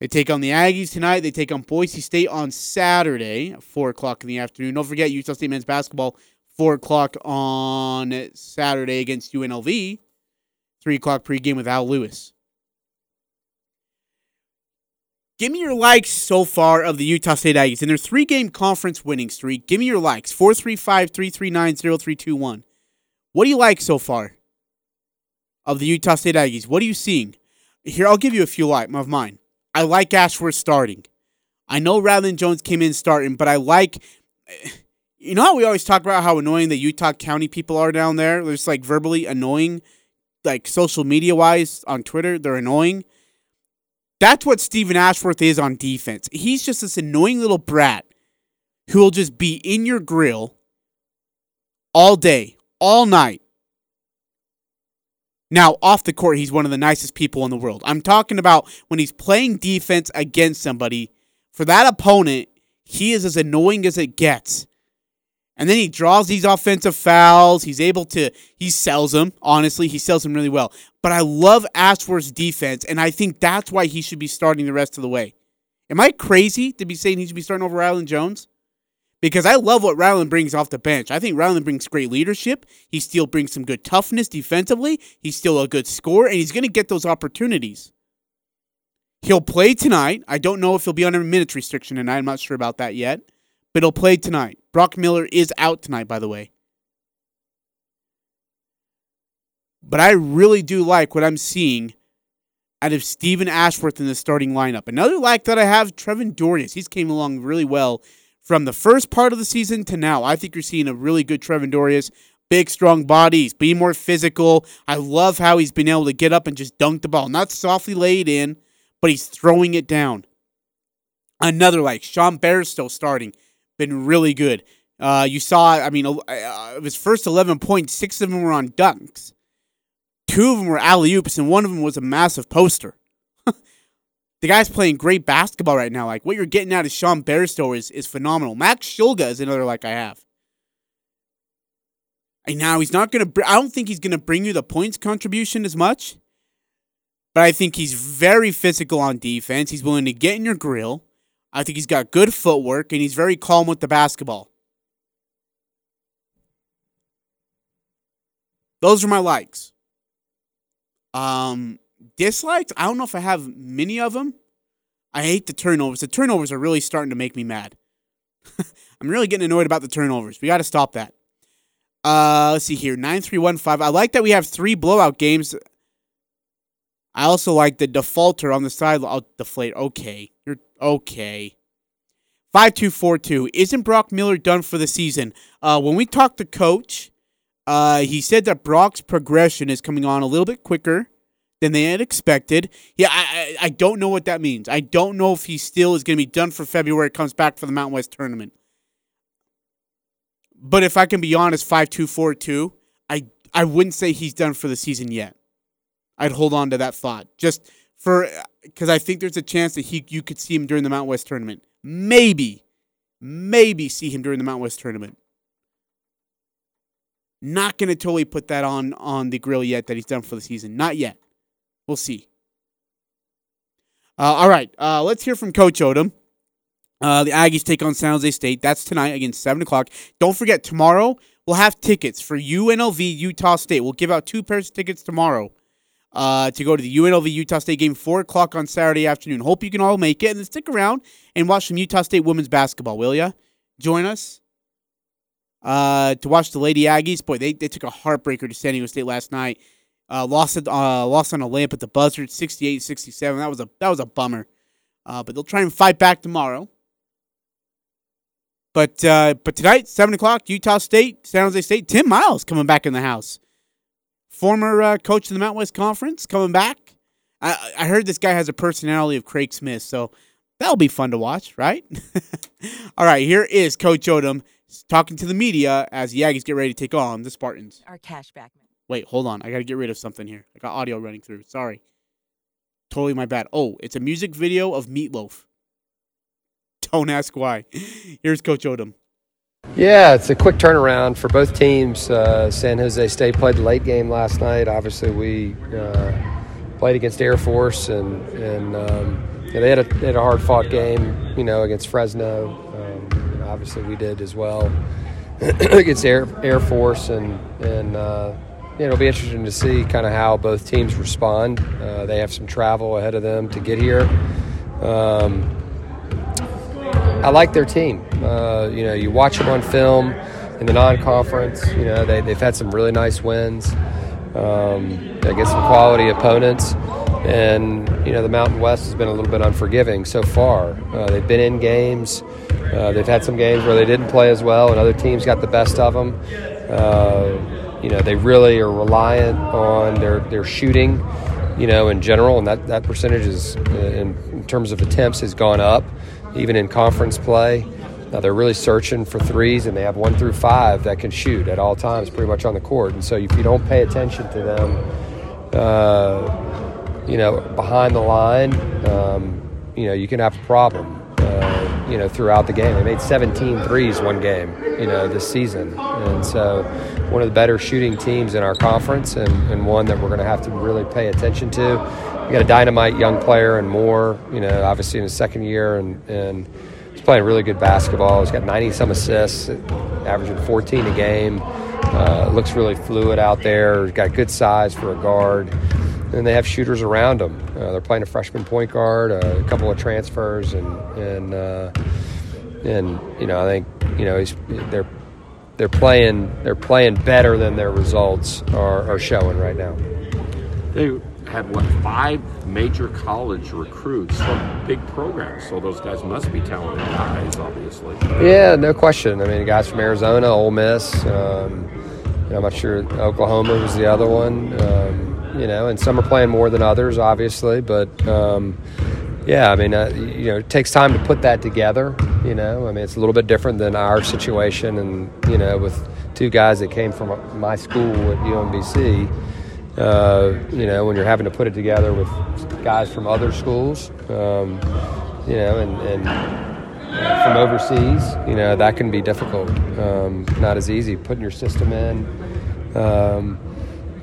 They take on the Aggies tonight. They take on Boise State on Saturday 4 o'clock in the afternoon. Don't forget Utah State men's basketball, 4 o'clock on Saturday against UNLV. 3 o'clock pregame with Al Lewis. Give me your likes so far of the Utah State Aggies in their three game conference winning streak. Give me your likes 435 339 0321. What do you like so far of the Utah State Aggies? What are you seeing? Here, I'll give you a few like of mine. I like Ashworth starting. I know Rylan Jones came in starting, but I like. You know how we always talk about how annoying the Utah County people are down there? They're just like verbally annoying, like social media wise on Twitter. They're annoying. That's what Steven Ashworth is on defense. He's just this annoying little brat who will just be in your grill all day, all night, now, off the court, he's one of the nicest people in the world. I'm talking about when he's playing defense against somebody. For that opponent, he is as annoying as it gets. And then he draws these offensive fouls. He's able to, he sells them. Honestly, he sells them really well. But I love Ashworth's defense, and I think that's why he should be starting the rest of the way. Am I crazy to be saying he should be starting over Rylan Jones? because I love what Rylan brings off the bench. I think Rylan brings great leadership. He still brings some good toughness defensively. He's still a good scorer, and he's going to get those opportunities. He'll play tonight. I don't know if he'll be under minutes restriction tonight. I'm not sure about that yet, but he'll play tonight. Brock Miller is out tonight, by the way. But I really do like what I'm seeing out of Steven Ashworth in the starting lineup. Another like that I have, Trevin Dorius. He's came along really well from the first part of the season to now, I think you're seeing a really good Trevin Dorius. Big, strong bodies, be more physical. I love how he's been able to get up and just dunk the ball. Not softly laid in, but he's throwing it down. Another like Sean Bairstow still starting, been really good. Uh, you saw, I mean, uh, his first 11 points, six of them were on dunks. Two of them were alley oops, and one of them was a massive poster the guy's playing great basketball right now. Like what you're getting out of Sean Bairstow is, is phenomenal. Max Shulga is another like I have. And now he's not gonna. I don't think he's gonna bring you the points contribution as much, but I think he's very physical on defense. He's willing to get in your grill. I think he's got good footwork and he's very calm with the basketball. Those are my likes. Um, dislikes, I don't know if I have many of them. I hate the turnovers. The turnovers are really starting to make me mad. I'm really getting annoyed about the turnovers. We got to stop that. Uh, let's see here. 9315. I like that we have three blowout games. I also like the defaulter on the side. I'll deflate. Okay. You're okay. 5242. Isn't Brock Miller done for the season? Uh, when we talked to coach, uh, he said that Brock's progression is coming on a little bit quicker than they had expected. Yeah, I, I, I don't know what that means. I don't know if he still is going to be done for February, comes back for the Mountain West tournament. But if I can be honest, 5242, I, I wouldn't say he's done for the season yet. I'd hold on to that thought. Just for because I think there's a chance that he you could see him during the Mount West tournament. Maybe, maybe see him during the Mount West tournament. Not gonna totally put that on on the grill yet that he's done for the season. Not yet. We'll see. Uh, all right, uh, let's hear from Coach Odom. Uh, the Aggies take on San Jose State. That's tonight against 7 o'clock. Don't forget, tomorrow we'll have tickets for UNLV Utah State. We'll give out two pairs of tickets tomorrow. Uh, to go to the UNLV Utah State game, 4 o'clock on Saturday afternoon. Hope you can all make it and then stick around and watch some Utah State women's basketball, will ya? Join us uh, to watch the Lady Aggies. Boy, they, they took a heartbreaker to San Diego State last night. Uh, lost uh, lost on a lamp at the buzzer, 68-67. That was a that was a bummer. Uh, but they'll try and fight back tomorrow. But uh, but tonight, seven o'clock, Utah State, San Jose State. Tim Miles coming back in the house. Former uh, coach of the Mountain West Conference coming back. I, I heard this guy has a personality of Craig Smith, so that'll be fun to watch, right? All right, here is Coach Odom talking to the media as the Aggies get ready to take on the Spartans. Our cashback. Wait, hold on. I got to get rid of something here. I got audio running through. Sorry. Totally my bad. Oh, it's a music video of Meatloaf. Don't ask why. Here's Coach Odom. Yeah, it's a quick turnaround for both teams. Uh, San Jose State played the late game last night. Obviously, we uh, played against Air Force, and and um, yeah, they had a they had a hard fought game, you know, against Fresno. Um, obviously, we did as well against Air Air Force, and and uh, yeah, it'll be interesting to see kind of how both teams respond. Uh, they have some travel ahead of them to get here. Um, I like their team. Uh, you know, you watch them on film in the non-conference. You know, they, they've had some really nice wins um, against some quality opponents. And, you know, the Mountain West has been a little bit unforgiving so far. Uh, they've been in games. Uh, they've had some games where they didn't play as well, and other teams got the best of them. Uh, you know, they really are reliant on their, their shooting, you know, in general, and that, that percentage is, in, in terms of attempts, has gone up, even in conference play. Now they're really searching for threes, and they have one through five that can shoot at all times, pretty much on the court. And so if you don't pay attention to them, uh, you know, behind the line, um, you know, you can have a problem. Uh, you know, throughout the game, they made 17 threes one game, you know, this season, and so one of the better shooting teams in our conference, and, and one that we're going to have to really pay attention to. We got a dynamite young player and more, you know, obviously in his second year, and and he's playing really good basketball. He's got 90 some assists, averaging 14 a game. Uh, looks really fluid out there. He's got good size for a guard. And they have shooters around him. Uh, they're playing a freshman point guard, a couple of transfers, and and uh, and you know I think you know he's they're they're playing they're playing better than their results are, are showing right now. Had what five major college recruits from big programs, so those guys must be talented guys, obviously. Yeah, no question. I mean, guys from Arizona, Ole Miss. Um, you know, I'm not sure Oklahoma was the other one. Um, you know, and some are playing more than others, obviously. But um, yeah, I mean, uh, you know, it takes time to put that together. You know, I mean, it's a little bit different than our situation, and you know, with two guys that came from my school at UMBC. Uh, you know, when you're having to put it together with guys from other schools, um, you know, and, and from overseas, you know, that can be difficult. Um, not as easy. Putting your system in, um,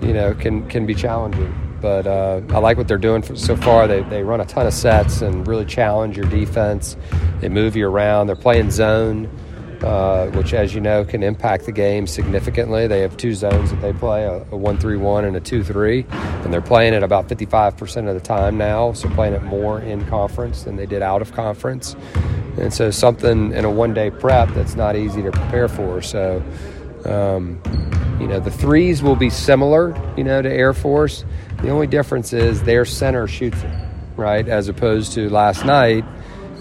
you know, can can be challenging. But uh, I like what they're doing so far. They, they run a ton of sets and really challenge your defense. They move you around. They're playing zone, uh, which, as you know, can impact the game significantly. They have two zones that they play a, a 1 3 1 and a 2 3. And they're playing it about 55% of the time now, so playing it more in conference than they did out of conference. And so, something in a one day prep that's not easy to prepare for. So, um, you know, the threes will be similar, you know, to Air Force. The only difference is their center shoots it, right? As opposed to last night,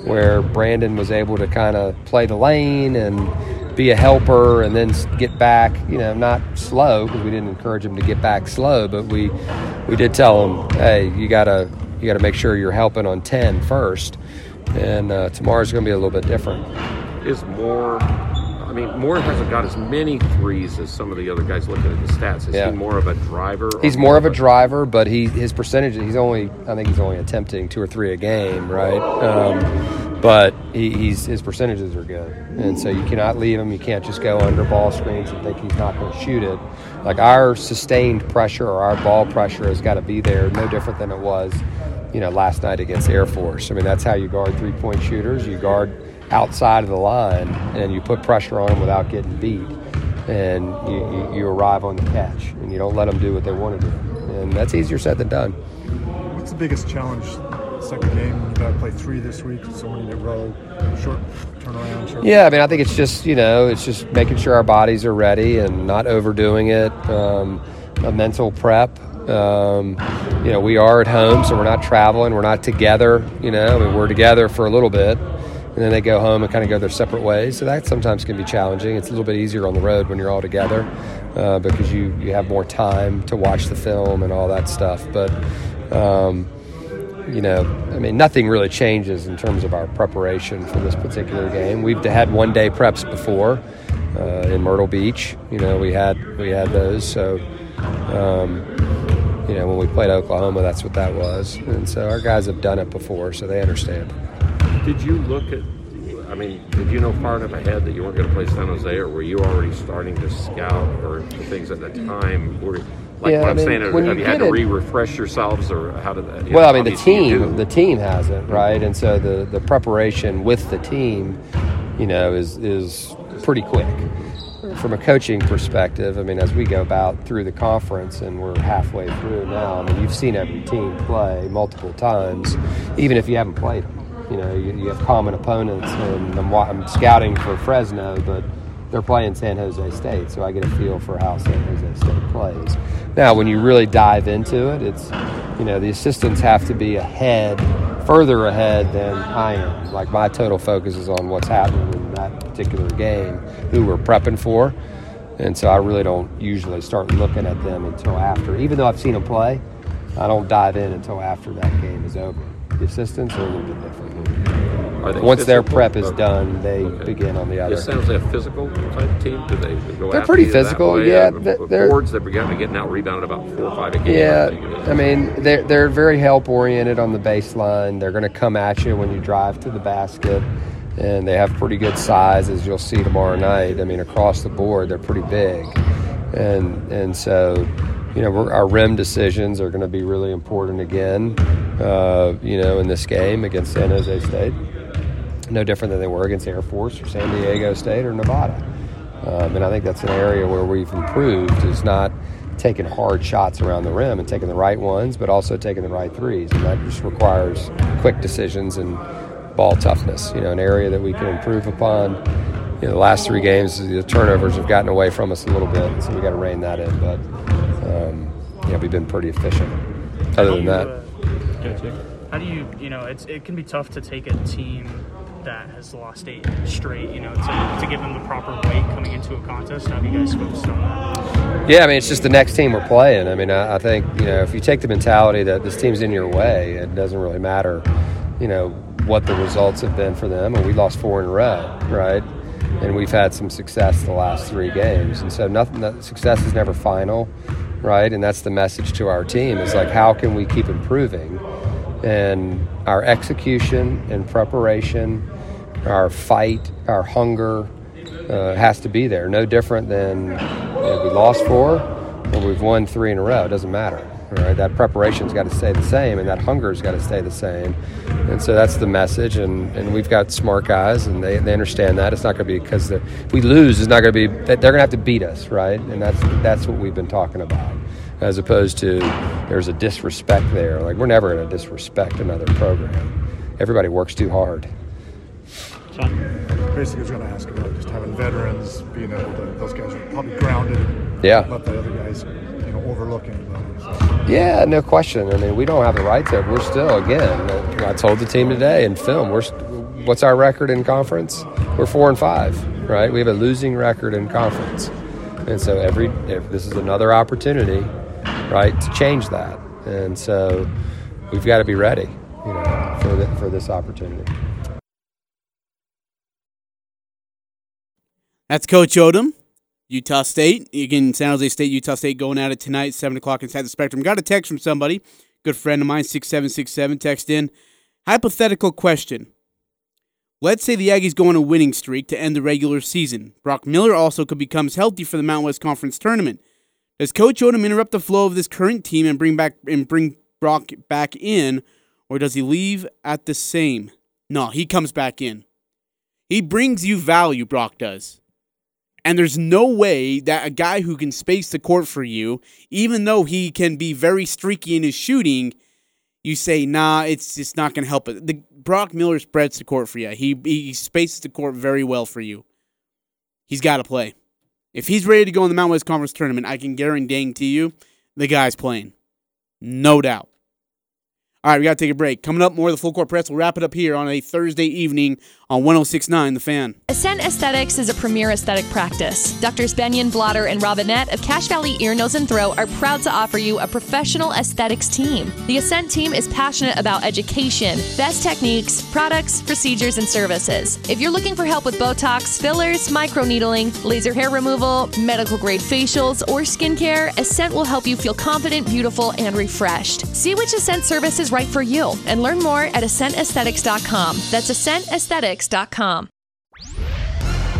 where Brandon was able to kind of play the lane and be a helper and then get back, you know, not slow because we didn't encourage him to get back slow, but we we did tell him, hey, you gotta you gotta make sure you're helping on 10 first, and uh, tomorrow's going to be a little bit different. Is more. I mean, Moore hasn't got as many threes as some of the other guys looking at the stats. Is Yeah. he more of a driver? He's more of a driver, but he his percentage he's only I think he's only attempting two or three a game, right? Um, but he, he's his percentages are good, and so you cannot leave him. You can't just go under ball screens and think he's not going to shoot it. Like our sustained pressure or our ball pressure has got to be there, no different than it was, you know, last night against Air Force. I mean, that's how you guard three point shooters. You guard outside of the line, and you put pressure on them without getting beat and you, you, you arrive on the catch and you don't let them do what they want to do. and that's easier said than done. What's the biggest challenge? Second game, you got to play three this week, so many in a row, short turnaround. Short Yeah, I mean, I think it's just you know, it's just making sure our bodies are ready and not overdoing it. Um, a mental prep. Um, you know, we are at home, so we're not traveling. We're not together. You know, I mean, we're together for a little bit, and then they go home and kind of go their separate ways. So that sometimes can be challenging. It's a little bit easier on the road when you're all together uh, because you you have more time to watch the film and all that stuff. But um, you know, I mean, nothing really changes in terms of our preparation for this particular game. We've had one day preps before uh, in Myrtle Beach. You know, we had we had those. So, um, you know, when we played Oklahoma, that's what that was. And so our guys have done it before, so they understand. Did you look at? I mean, did you know far enough ahead that you weren't going to play San Jose, or were you already starting to scout or things at the time? Were, like Yeah, what I I'm mean, saying, when have you you had to re-refresh yourselves, or how did that? Well, know, I mean, the team the team hasn't right, and so the the preparation with the team, you know, is is pretty quick. From a coaching perspective, I mean, as we go about through the conference and we're halfway through now, I mean, you've seen every team play multiple times, even if you haven't played them. You know, you, you have common opponents, and I'm, I'm scouting for Fresno, but they're playing San Jose State, so I get a feel for how San Jose State plays. Now, when you really dive into it, it's you know the assistants have to be ahead, further ahead than I am. Like my total focus is on what's happening in that particular game, who we're prepping for, and so I really don't usually start looking at them until after. Even though I've seen them play, I don't dive in until after that game is over. The assistants are a little bit different. Are they Once their physical? prep is Okay. done, they Okay. begin on the other. Is San like a physical type team? Do they go They're after pretty you that physical, way? yeah, Uh, they're- they're- Forwards, they're getting getting out rebounded about four or five a game. Yeah, I think it is. I mean they're they're very help oriented on the baseline. They're going to come at you when you drive to the basket, and they have pretty good size as you'll see tomorrow night. I mean across the board they're pretty big, and and so you know our rim decisions are going to be really important again. Uh, you know in this game against San Jose State, no different than they were against Air Force or San Diego State or Nevada. Um, and I think that's an area where we've improved is not taking hard shots around the rim and taking the right ones, but also taking the right threes. And that just requires quick decisions and ball toughness. You know, an area that we can improve upon. You know, the last three games, the turnovers have gotten away from us a little bit, so we got to rein that in. But yeah, we've been pretty efficient. Other than that, How do you, you know, it's it can be tough to take a team that has lost eight straight, you know, to, to give them the proper weight coming into a contest. How have you guys focused on that? Yeah, I mean, it's just the next team we're playing. I mean, I, I think, you know, if you take the mentality that this team's in your way, it doesn't really matter, you know, what the results have been for them. And we lost four in a row, right? And we've had some success the last three games. And so nothing, that success is never final, right? And that's the message to our team is like, how can we keep improving? And our execution and preparation, our fight, our hunger, uh, has to be there. No different than you know, we lost four or we've won three in a row. It doesn't matter. All right, that preparation's got to stay the same, and that hunger's got to stay the same. And so that's the message. And, and we've got smart guys, and they, they understand that. It's not going to be because if we lose, it's not going to be they're going to have to beat us, right? And that's that's what we've been talking about, as opposed to there's a disrespect there. Like we're never going to disrespect another program. Everybody works too hard. Basically, I was going to ask about just having veterans being able to. Those guys are probably grounded. Yeah. Let the other guys, you know, overlooking. Yeah, no question. I mean, we don't have the right to. We're still, again, I told the team today in film, we're, what's our record in conference? We're four and five, right? We have a losing record in conference. And so every, if this is another opportunity, right, to change that. And so we've got to be ready, you know, for, the, for this opportunity. That's Coach Odom, Utah State. Again, San Jose State, Utah State going at it tonight, 7 o'clock inside the Spectrum. Got a text from somebody, good friend of mine, 6767, text in. Hypothetical question. Let's say the Aggies go on a winning streak to end the regular season. Brock Miller also could becomes healthy for the Mountain West Conference tournament. Does Coach Odom interrupt the flow of this current team and bring back and bring Brock back in, or does he leave at the same? No, he comes back in. He brings you value, Brock does. And there's no way that a guy who can space the court for you, even though he can be very streaky in his shooting, you say, nah, it's just not going to help it. The Brock Miller spreads the court for you. He he spaces the court very well for you. He's got to play. If he's ready to go in the Mountain West Conference tournament, I can guarantee you the guy's playing. No doubt. All right, we got to take a break. Coming up, more of the full court press. We'll wrap it up here on a Thursday evening on 1069 The Fan. Ascent Aesthetics is a premier aesthetic practice. Doctors Benyon, Blotter, and Robinette of Cache Valley Ear, Nose, and Throat are proud to offer you a professional aesthetics team. The Ascent team is passionate about education, best techniques, products, procedures, and services. If you're looking for help with Botox, fillers, microneedling, laser hair removal, medical grade facials, or skincare, Ascent will help you feel confident, beautiful, and refreshed. See which Ascent service is right for you and learn more at AscentAesthetics.com. That's AscentAesthetics.com.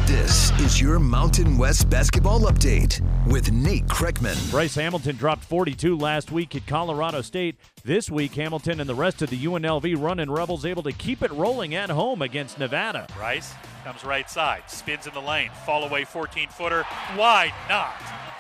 This is your Mountain West basketball update with Nate Kreckman. Bryce Hamilton dropped 42 last week at Colorado State. This week, Hamilton and the rest of the UNLV running Rebels able to keep it rolling at home against Nevada. Bryce comes right side, spins in the lane, fall away 14 footer. Why not?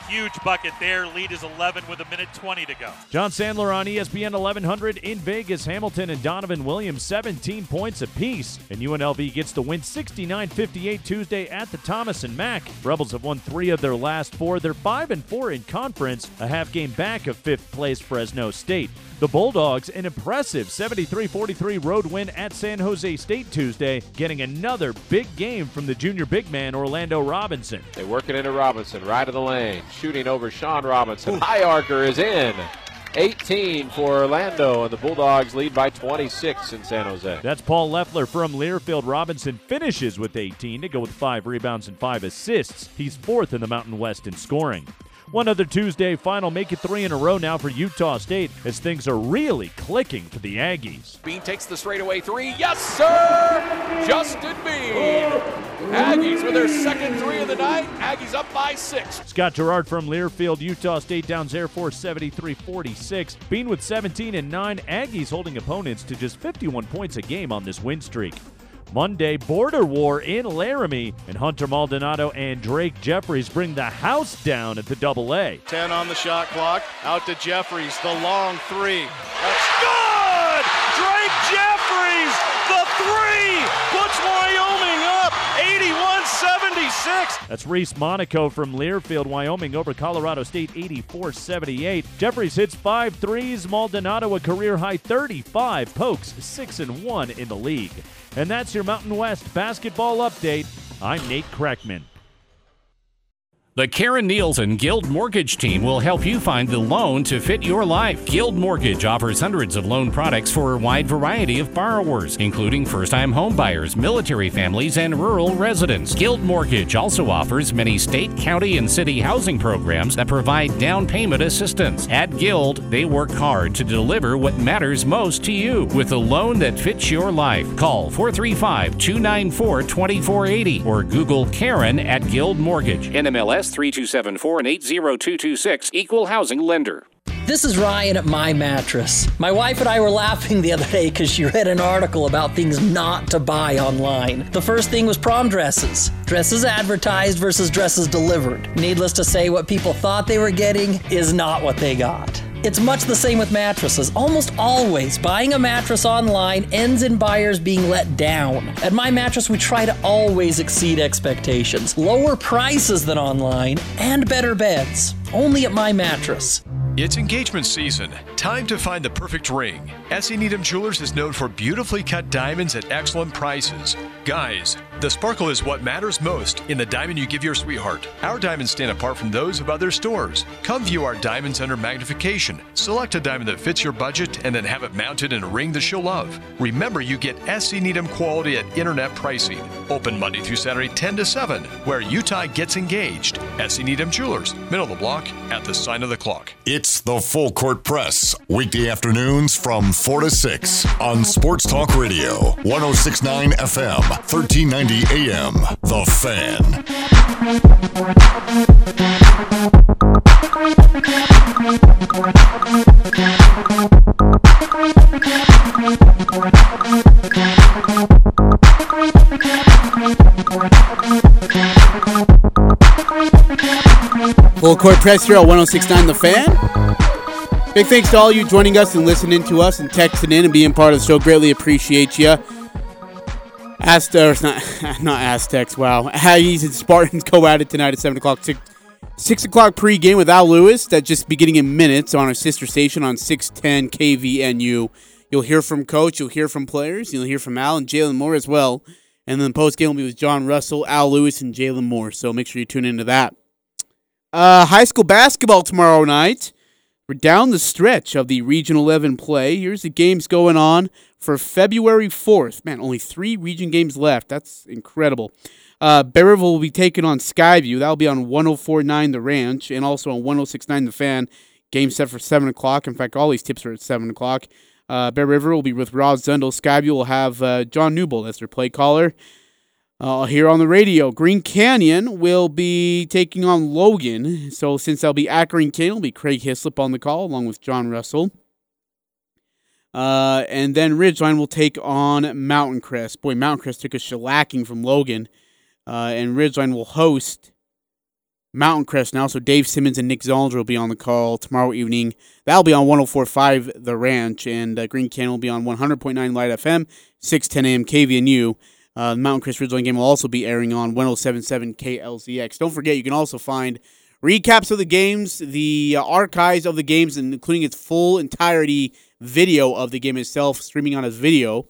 Huge bucket there. Lead is 11 with a minute 20 to go. John Sandler on ESPN 1100 in Vegas. Hamilton and Donovan Williams 17 points apiece. And UNLV gets the win 69 58 Tuesday at the Thomas and Mack. Rebels have won three of their last four. They're 5 and 4 in conference, a half game back of fifth place Fresno State. The Bulldogs, an impressive 73 43 road win at San Jose State Tuesday, getting another big game from the junior big man Orlando Robinson. They work it into Robinson, right of the lane, shooting over Sean Robinson. High archer is in. 18 for Orlando, and the Bulldogs lead by 26 in San Jose. That's Paul Loeffler from Learfield. Robinson finishes with 18 to go with five rebounds and five assists. He's fourth in the Mountain West in scoring. One other Tuesday final, make it three in a row now for Utah State as things are really clicking for the Aggies. Bean takes the straightaway three. Yes, sir! Justin Bean. Aggies with their second three of the night. Aggies up by six. Scott Gerard from Learfield, Utah State downs Air Force 73 46. Bean with 17 and 9. Aggies holding opponents to just 51 points a game on this win streak. Monday, border war in Laramie, and Hunter Maldonado and Drake Jeffries bring the house down at the double A. 10 on the shot clock. Out to Jeffries. The long three. That's good! Drake Jeffries, the three, puts Wyoming up 81 76. That's Reese Monaco from Learfield, Wyoming over Colorado State 84 78. Jeffries hits five threes. Maldonado a career high 35. Pokes 6 and 1 in the league. And that's your Mountain West basketball update. I'm Nate Kreckman. The Karen Nielsen Guild Mortgage Team will help you find the loan to fit your life. Guild Mortgage offers hundreds of loan products for a wide variety of borrowers, including first time homebuyers, military families, and rural residents. Guild Mortgage also offers many state, county, and city housing programs that provide down payment assistance. At Guild, they work hard to deliver what matters most to you with a loan that fits your life. Call 435 294 2480 or Google Karen at Guild Mortgage. NMLS 3274 and 80226, Equal Housing Lender. This is Ryan at My Mattress. My wife and I were laughing the other day because she read an article about things not to buy online. The first thing was prom dresses. Dresses advertised versus dresses delivered. Needless to say, what people thought they were getting is not what they got. It's much the same with mattresses. Almost always, buying a mattress online ends in buyers being let down. At My Mattress, we try to always exceed expectations, lower prices than online, and better beds. Only at My Mattress. It's engagement season. Time to find the perfect ring. S.E. Needham Jewelers is known for beautifully cut diamonds at excellent prices. Guys, the sparkle is what matters most in the diamond you give your sweetheart. Our diamonds stand apart from those of other stores. Come view our diamonds under magnification. Select a diamond that fits your budget and then have it mounted in a ring that she'll love. Remember, you get S.E. Needham quality at internet pricing. Open Monday through Saturday 10 to 7, where Utah gets engaged. S.E. Needham Jewelers, middle of the block at the sign of the clock. It's the Full Court Press, weekday afternoons from 4 to 6 on Sports Talk Radio, 1069 FM, 1390 AM. The Fan. Court Press here on 1069 The Fan. Big thanks to all you joining us and listening to us and texting in and being part of the show. Greatly appreciate you. Aztecs, not, not Aztecs, wow. Aggies and Spartans go at it tonight at 7 o'clock. 6, 6 o'clock pregame with Al Lewis. That just beginning in minutes on our sister station on 610 KVNU. You'll hear from Coach, you'll hear from players, you'll hear from Al and Jalen Moore as well. And then post game will be with John Russell, Al Lewis, and Jalen Moore. So make sure you tune into that. Uh, high school basketball tomorrow night. We're down the stretch of the Region 11 play. Here's the games going on for February 4th. Man, only three region games left. That's incredible. Uh, Bear River will be taking on Skyview. That'll be on 104.9 The Ranch and also on 106.9 The Fan. Game set for 7 o'clock. In fact, all these tips are at 7 o'clock. Uh, Bear River will be with Rob Zundel. Skyview will have uh, John Newbold as their play caller. Uh, here on the radio, Green Canyon will be taking on Logan. So since I'll be at Green Canyon, it'll be Craig Hislop on the call along with John Russell. Uh, and then Ridgeline will take on Mountain Crest. Boy, Mountain Crest took a shellacking from Logan. Uh, and Ridgeline will host Mountain Crest now. So Dave Simmons and Nick Zollinger will be on the call tomorrow evening. That'll be on 104.5 The Ranch. And uh, Green Canyon will be on 100.9 Light FM, 610 AM KVNU. Uh, the Mountain Crest Ridgeline game will also be airing on 1077 KLZX. Don't forget, you can also find recaps of the games, the uh, archives of the games, and including its full entirety video of the game itself, streaming on as video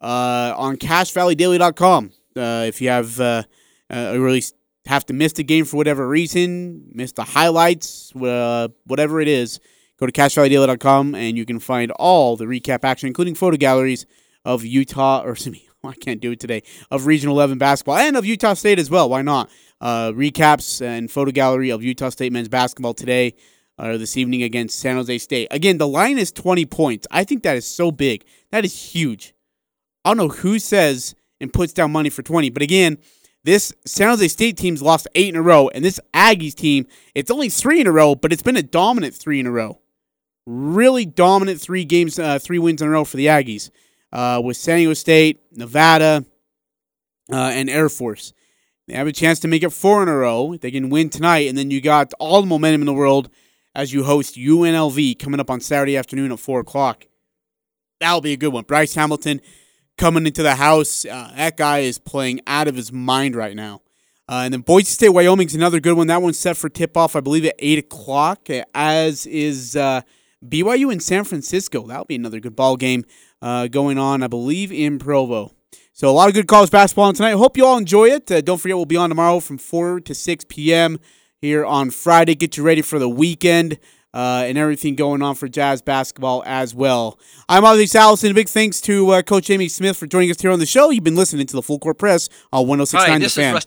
uh, on CacheValleyDaily.com. Uh, if you have uh, uh, really have to miss the game for whatever reason, miss the highlights, uh, whatever it is, go to CacheValleyDaily.com and you can find all the recap action, including photo galleries of Utah or excuse I can't do it today of Regional 11 basketball and of Utah State as well. Why not? Uh, recaps and photo gallery of Utah State men's basketball today or this evening against San Jose State. Again, the line is 20 points. I think that is so big. That is huge. I don't know who says and puts down money for 20, but again, this San Jose State team's lost eight in a row, and this Aggies team, it's only three in a row, but it's been a dominant three in a row. Really dominant three games, uh, three wins in a row for the Aggies uh, with San Diego State, Nevada, uh, and Air Force. They have a chance to make it four in a row. They can win tonight, and then you got all the momentum in the world as you host UNLV coming up on Saturday afternoon at 4 o'clock. That'll be a good one. Bryce Hamilton coming into the house. Uh, that guy is playing out of his mind right now. Uh, and then Boise State, Wyoming's another good one. That one's set for tip off, I believe, at 8 o'clock, as is uh, BYU in San Francisco. That'll be another good ball game uh, going on, I believe, in Provo. So a lot of good college basketball on tonight. Hope you all enjoy it. Uh, don't forget, we'll be on tomorrow from 4 to 6 p.m. here on Friday. Get you ready for the weekend. Uh, and everything going on for Jazz basketball as well. I'm Ozzie Salvesen. Big thanks to uh, Coach Amy Smith for joining us here on the show. You've been listening to the Full Court Press on 1069 The Fan.